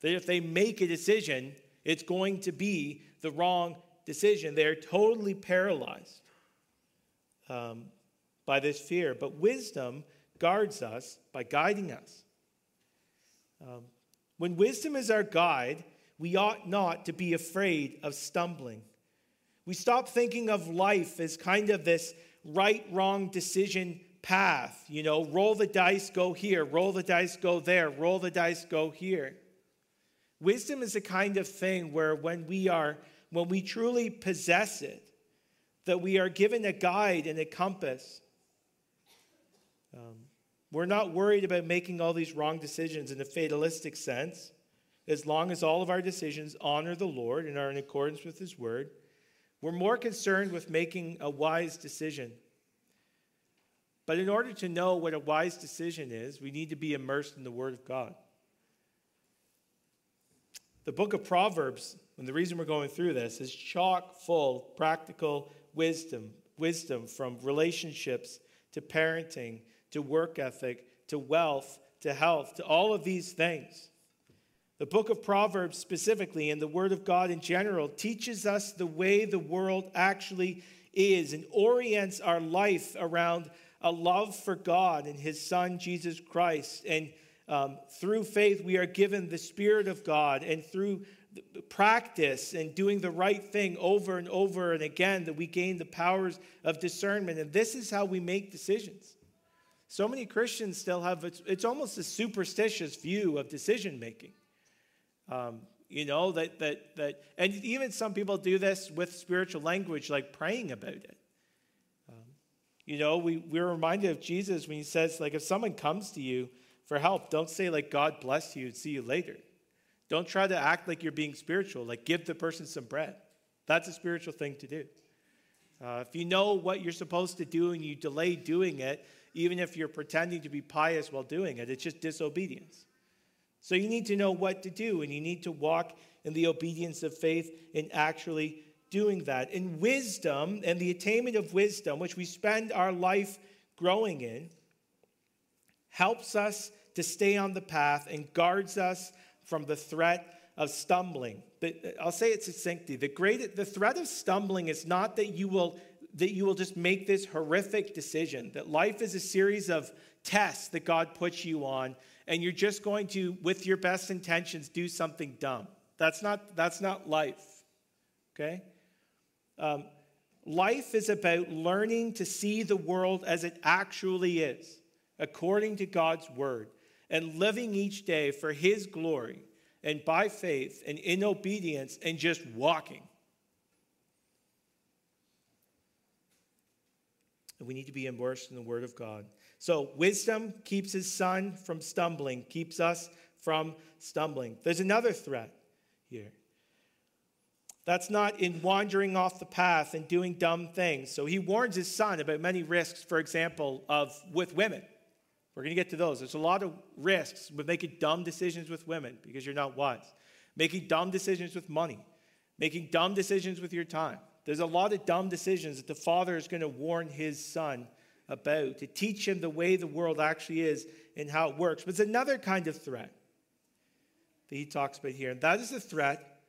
that if they make a decision, it's going to be the wrong decision. They're totally paralyzed um, by this fear. But wisdom guards us by guiding us. Um, when wisdom is our guide, we ought not to be afraid of stumbling. We stop thinking of life as kind of this right wrong decision path. You know, roll the dice, go here, roll the dice, go there, roll the dice, go here. Wisdom is a kind of thing where when we are, when we truly possess it, that we are given a guide and a compass. Um, we're not worried about making all these wrong decisions in a fatalistic sense as long as all of our decisions honor the Lord and are in accordance with His word. We're more concerned with making a wise decision. But in order to know what a wise decision is, we need to be immersed in the Word of God. The book of Proverbs, and the reason we're going through this, is chock full practical wisdom, wisdom from relationships to parenting to work ethic to wealth to health to all of these things. The book of Proverbs, specifically, and the Word of God in general, teaches us the way the world actually is and orients our life around a love for God and His Son, Jesus Christ. And um, through faith, we are given the Spirit of God, and through practice and doing the right thing over and over and again, that we gain the powers of discernment. And this is how we make decisions. So many Christians still have, it's, it's almost a superstitious view of decision making. Um, you know, that, that, that, and even some people do this with spiritual language, like praying about it. Um, you know, we, we're reminded of Jesus when he says, like, if someone comes to you for help, don't say, like, God bless you see you later. Don't try to act like you're being spiritual, like, give the person some bread. That's a spiritual thing to do. Uh, if you know what you're supposed to do and you delay doing it, even if you're pretending to be pious while doing it, it's just disobedience. So you need to know what to do, and you need to walk in the obedience of faith in actually doing that. And wisdom and the attainment of wisdom, which we spend our life growing in, helps us to stay on the path and guards us from the threat of stumbling. But I'll say it succinctly. The great the threat of stumbling is not that you will that you will just make this horrific decision, that life is a series of tests that God puts you on and you're just going to, with your best intentions, do something dumb. That's not, that's not life, okay? Um, life is about learning to see the world as it actually is, according to God's word, and living each day for His glory and by faith and in obedience and just walking. And we need to be immersed in the Word of God. So, wisdom keeps his son from stumbling, keeps us from stumbling. There's another threat here. That's not in wandering off the path and doing dumb things. So he warns his son about many risks, for example, of with women. We're going to get to those. There's a lot of risks with making dumb decisions with women because you're not wise. Making dumb decisions with money. Making dumb decisions with your time. There's a lot of dumb decisions that the father is going to warn his son about, to teach him the way the world actually is and how it works. But it's another kind of threat that he talks about here, and that is the threat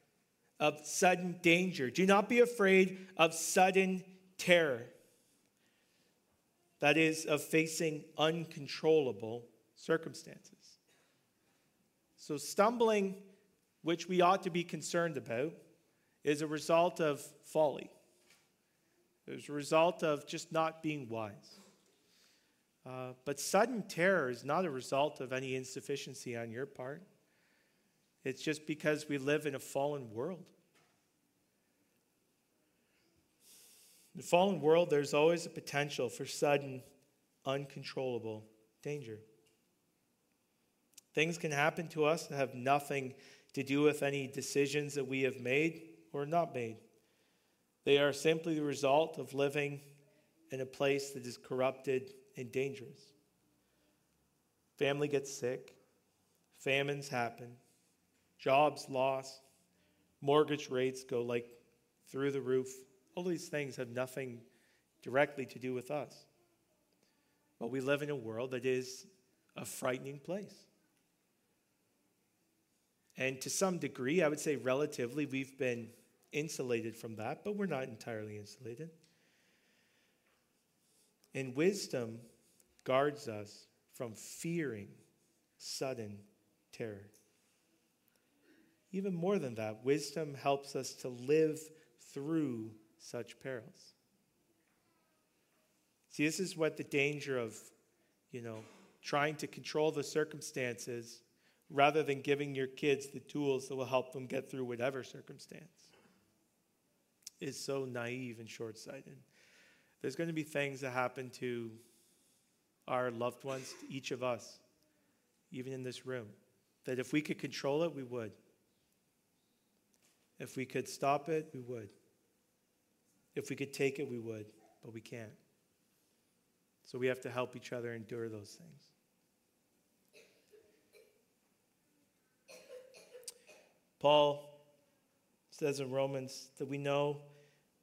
of sudden danger. Do not be afraid of sudden terror. That is, of facing uncontrollable circumstances. So, stumbling, which we ought to be concerned about, is a result of folly. It's a result of just not being wise. Uh, but sudden terror is not a result of any insufficiency on your part. It's just because we live in a fallen world. In the fallen world, there's always a potential for sudden, uncontrollable danger. Things can happen to us that have nothing to do with any decisions that we have made or not made. They are simply the result of living in a place that is corrupted and dangerous. Family gets sick, famines happen, jobs lost, mortgage rates go like through the roof. All these things have nothing directly to do with us. But we live in a world that is a frightening place. And to some degree, I would say relatively, we've been insulated from that, but we're not entirely insulated. And wisdom guards us from fearing sudden terror. Even more than that, wisdom helps us to live through such perils. See, this is what the danger of, you know, trying to control the circumstances rather than giving your kids the tools that will help them get through whatever circumstance is so naive and short sighted. There's going to be things that happen to our loved ones, to each of us, even in this room, that if we could control it, we would. If we could stop it, we would. If we could take it, we would, but we can't. So we have to help each other endure those things. Paul says in Romans that we know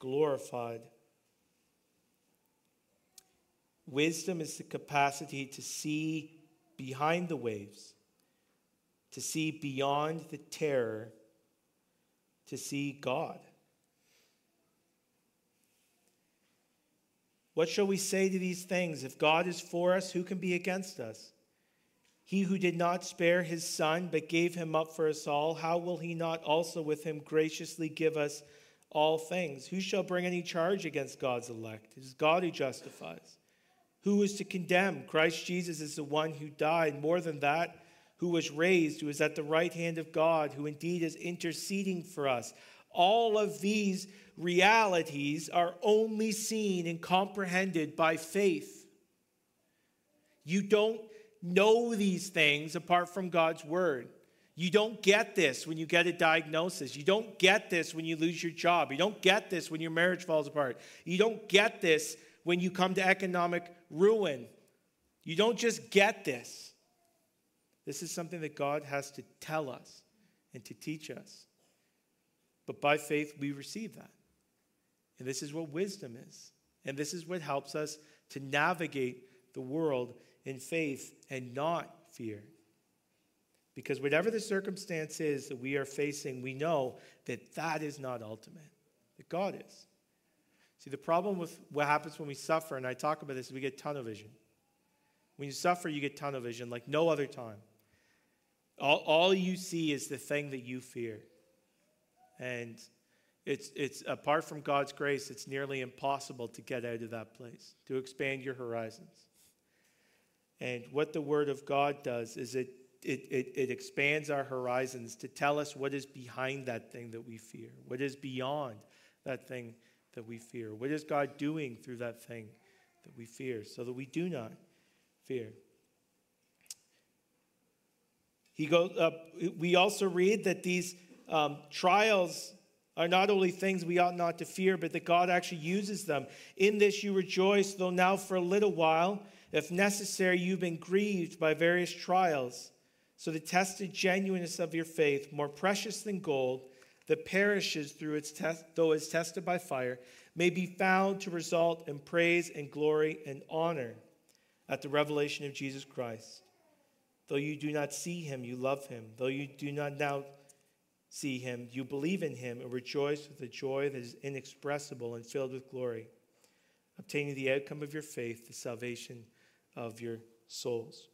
glorified. Wisdom is the capacity to see behind the waves, to see beyond the terror, to see God. What shall we say to these things? If God is for us, who can be against us? He who did not spare his son, but gave him up for us all, how will he not also with him graciously give us all things? Who shall bring any charge against God's elect? It is God who justifies. Who is to condemn? Christ Jesus is the one who died. More than that, who was raised, who is at the right hand of God, who indeed is interceding for us. All of these realities are only seen and comprehended by faith. You don't know these things apart from God's word. You don't get this when you get a diagnosis. You don't get this when you lose your job. You don't get this when your marriage falls apart. You don't get this when you come to economic ruin. You don't just get this. This is something that God has to tell us and to teach us. But by faith, we receive that. And this is what wisdom is. And this is what helps us to navigate the world in faith and not fear. Because whatever the circumstance is that we are facing, we know that that is not ultimate, that God is. See, the problem with what happens when we suffer, and I talk about this, is we get tunnel vision. When you suffer, you get tunnel vision like no other time. All, all you see is the thing that you fear. And it's, it's apart from God's grace, it's nearly impossible to get out of that place, to expand your horizons. And what the Word of God does is it, it, it, it expands our horizons to tell us what is behind that thing that we fear, what is beyond that thing that we fear. What is God doing through that thing that we fear so that we do not fear? He goes, we also read that these um, trials are not only things we ought not to fear, but that God actually uses them. In this you rejoice, though now for a little while if necessary, you've been grieved by various trials. So the tested genuineness of your faith, more precious than gold, that perishes through its test, though it's tested by fire, may be found to result in praise and glory and honor at the revelation of Jesus Christ. Though you do not see him, you love him. Though you do not now see him, you believe in him and rejoice with a joy that is inexpressible and filled with glory, obtaining the outcome of your faith, the salvation of your souls.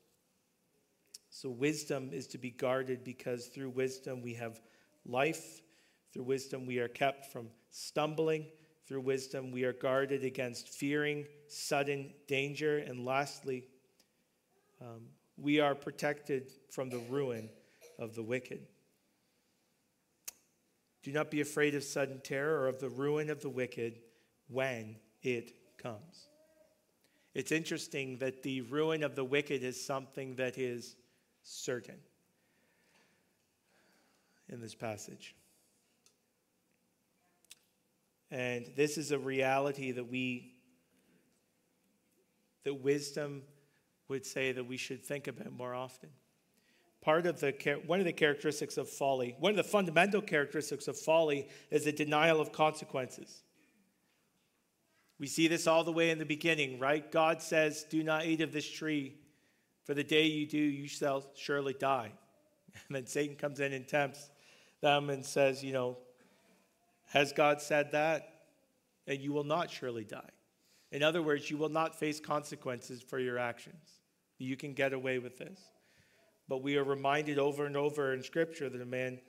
So, wisdom is to be guarded because through wisdom we have life. Through wisdom we are kept from stumbling. Through wisdom we are guarded against fearing sudden danger. And lastly, um, we are protected from the ruin of the wicked. Do not be afraid of sudden terror or of the ruin of the wicked when it comes. It's interesting that the ruin of the wicked is something that is certain in this passage. And this is a reality that we, that wisdom would say that we should think about more often. Part of the, one of the characteristics of folly, one of the fundamental characteristics of folly is the denial of consequences. We see this all the way in the beginning, right? God says, Do not eat of this tree, for the day you do, you shall surely die. And then Satan comes in and tempts them and says, You know, has God said that? And you will not surely die. In other words, you will not face consequences for your actions. You can get away with this. But we are reminded over and over in Scripture that a man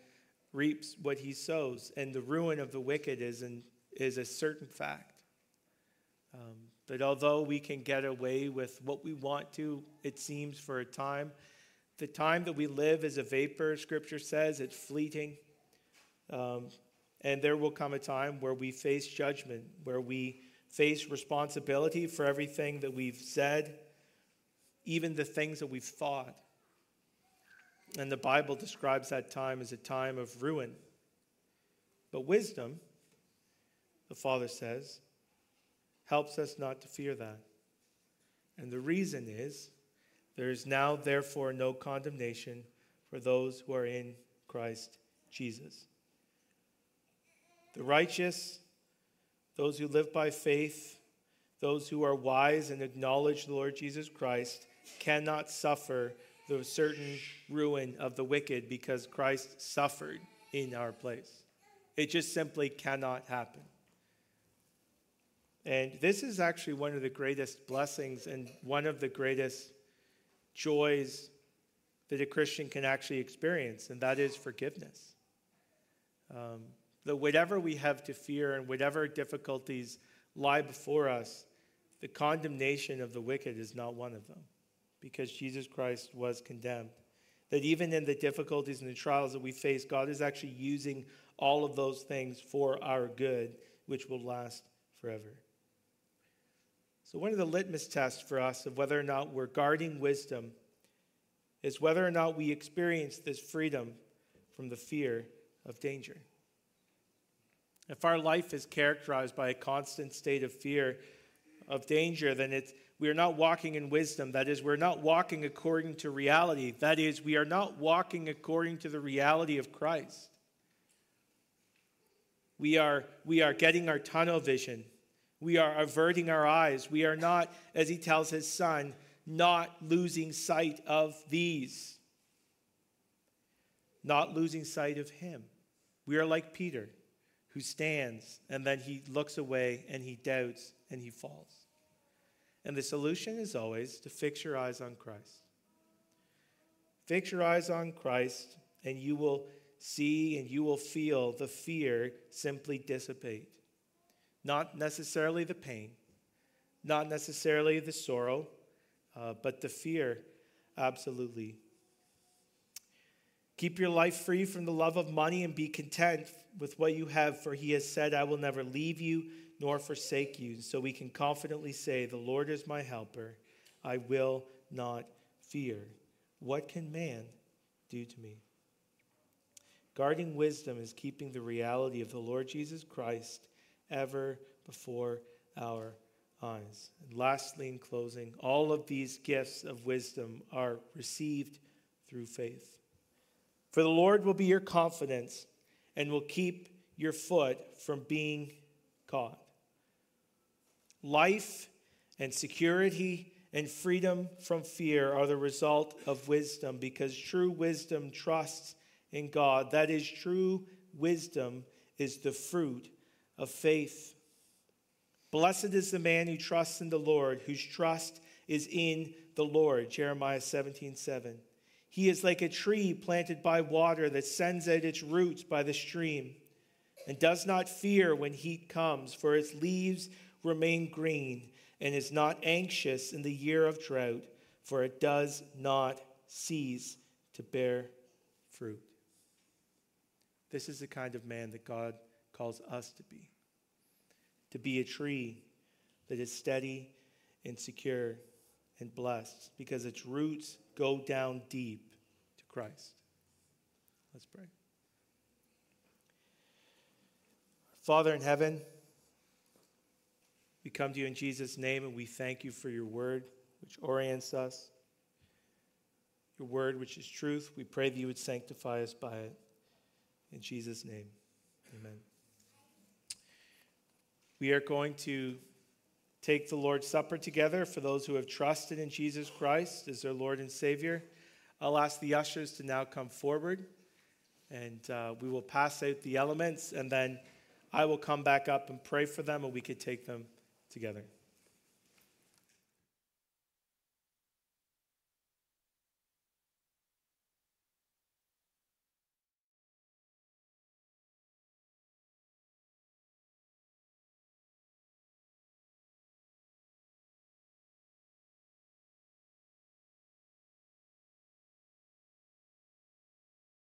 reaps what he sows, and the ruin of the wicked is, an, is a certain fact. Um, that although we can get away with what we want to, it seems for a time, the time that we live is a vapor, Scripture says, it's fleeting. Um, and there will come a time where we face judgment, where we face responsibility for everything that we've said, even the things that we've thought. And the Bible describes that time as a time of ruin. But wisdom, the Father says, helps us not to fear that. And the reason is there is now, therefore, no condemnation for those who are in Christ Jesus. The righteous, those who live by faith, those who are wise and acknowledge the Lord Jesus Christ, cannot suffer the certain ruin of the wicked because Christ suffered in our place. It just simply cannot happen. And this is actually one of the greatest blessings and one of the greatest joys that a Christian can actually experience, and that is forgiveness. Um, that whatever we have to fear and whatever difficulties lie before us, the condemnation of the wicked is not one of them because Jesus Christ was condemned. That even in the difficulties and the trials that we face, God is actually using all of those things for our good, which will last forever. So, one of the litmus tests for us of whether or not we're guarding wisdom is whether or not we experience this freedom from the fear of danger. If our life is characterized by a constant state of fear of danger, then it's, we are not walking in wisdom. That is, we're not walking according to reality. That is, we are not walking according to the reality of Christ. We are, we are getting our tunnel vision. We are averting our eyes. We are not, as he tells his son, not losing sight of these, not losing sight of him. We are like Peter, who stands and then he looks away and he doubts and he falls. And the solution is always to fix your eyes on Christ. Fix your eyes on Christ, and you will see and you will feel the fear simply dissipate. Not necessarily the pain, not necessarily the sorrow, uh, but the fear, absolutely. Keep your life free from the love of money and be content with what you have, for he has said, I will never leave you nor forsake you. So we can confidently say, The Lord is my helper. I will not fear. What can man do to me? Guarding wisdom is keeping the reality of the Lord Jesus Christ ever before our eyes. And lastly, in closing, all of these gifts of wisdom are received through faith. For the Lord will be your confidence and will keep your foot from being caught. Life and security and freedom from fear are the result of wisdom because true wisdom trusts in God. That is, true wisdom is the fruit of faith. Blessed is the man who trusts in the Lord, whose trust is in the Lord. Jeremiah 17 7. He is like a tree planted by water that sends out its roots by the stream and does not fear when heat comes, for its leaves remain green, and is not anxious in the year of drought, for it does not cease to bear fruit. This is the kind of man that God calls us to be to be a tree that is steady and secure and blessed because its roots go down deep to Christ. Let's pray. Father in heaven, we come to you in Jesus' name and we thank you for your word, which orients us. Your word, which is truth. We pray that you would sanctify us by it. In Jesus' name, amen. We are going to take the Lord's Supper together for those who have trusted in Jesus Christ as their Lord and Savior. I'll ask the ushers to now come forward and uh, we will pass out the elements and then I will come back up and pray for them and we could take them together.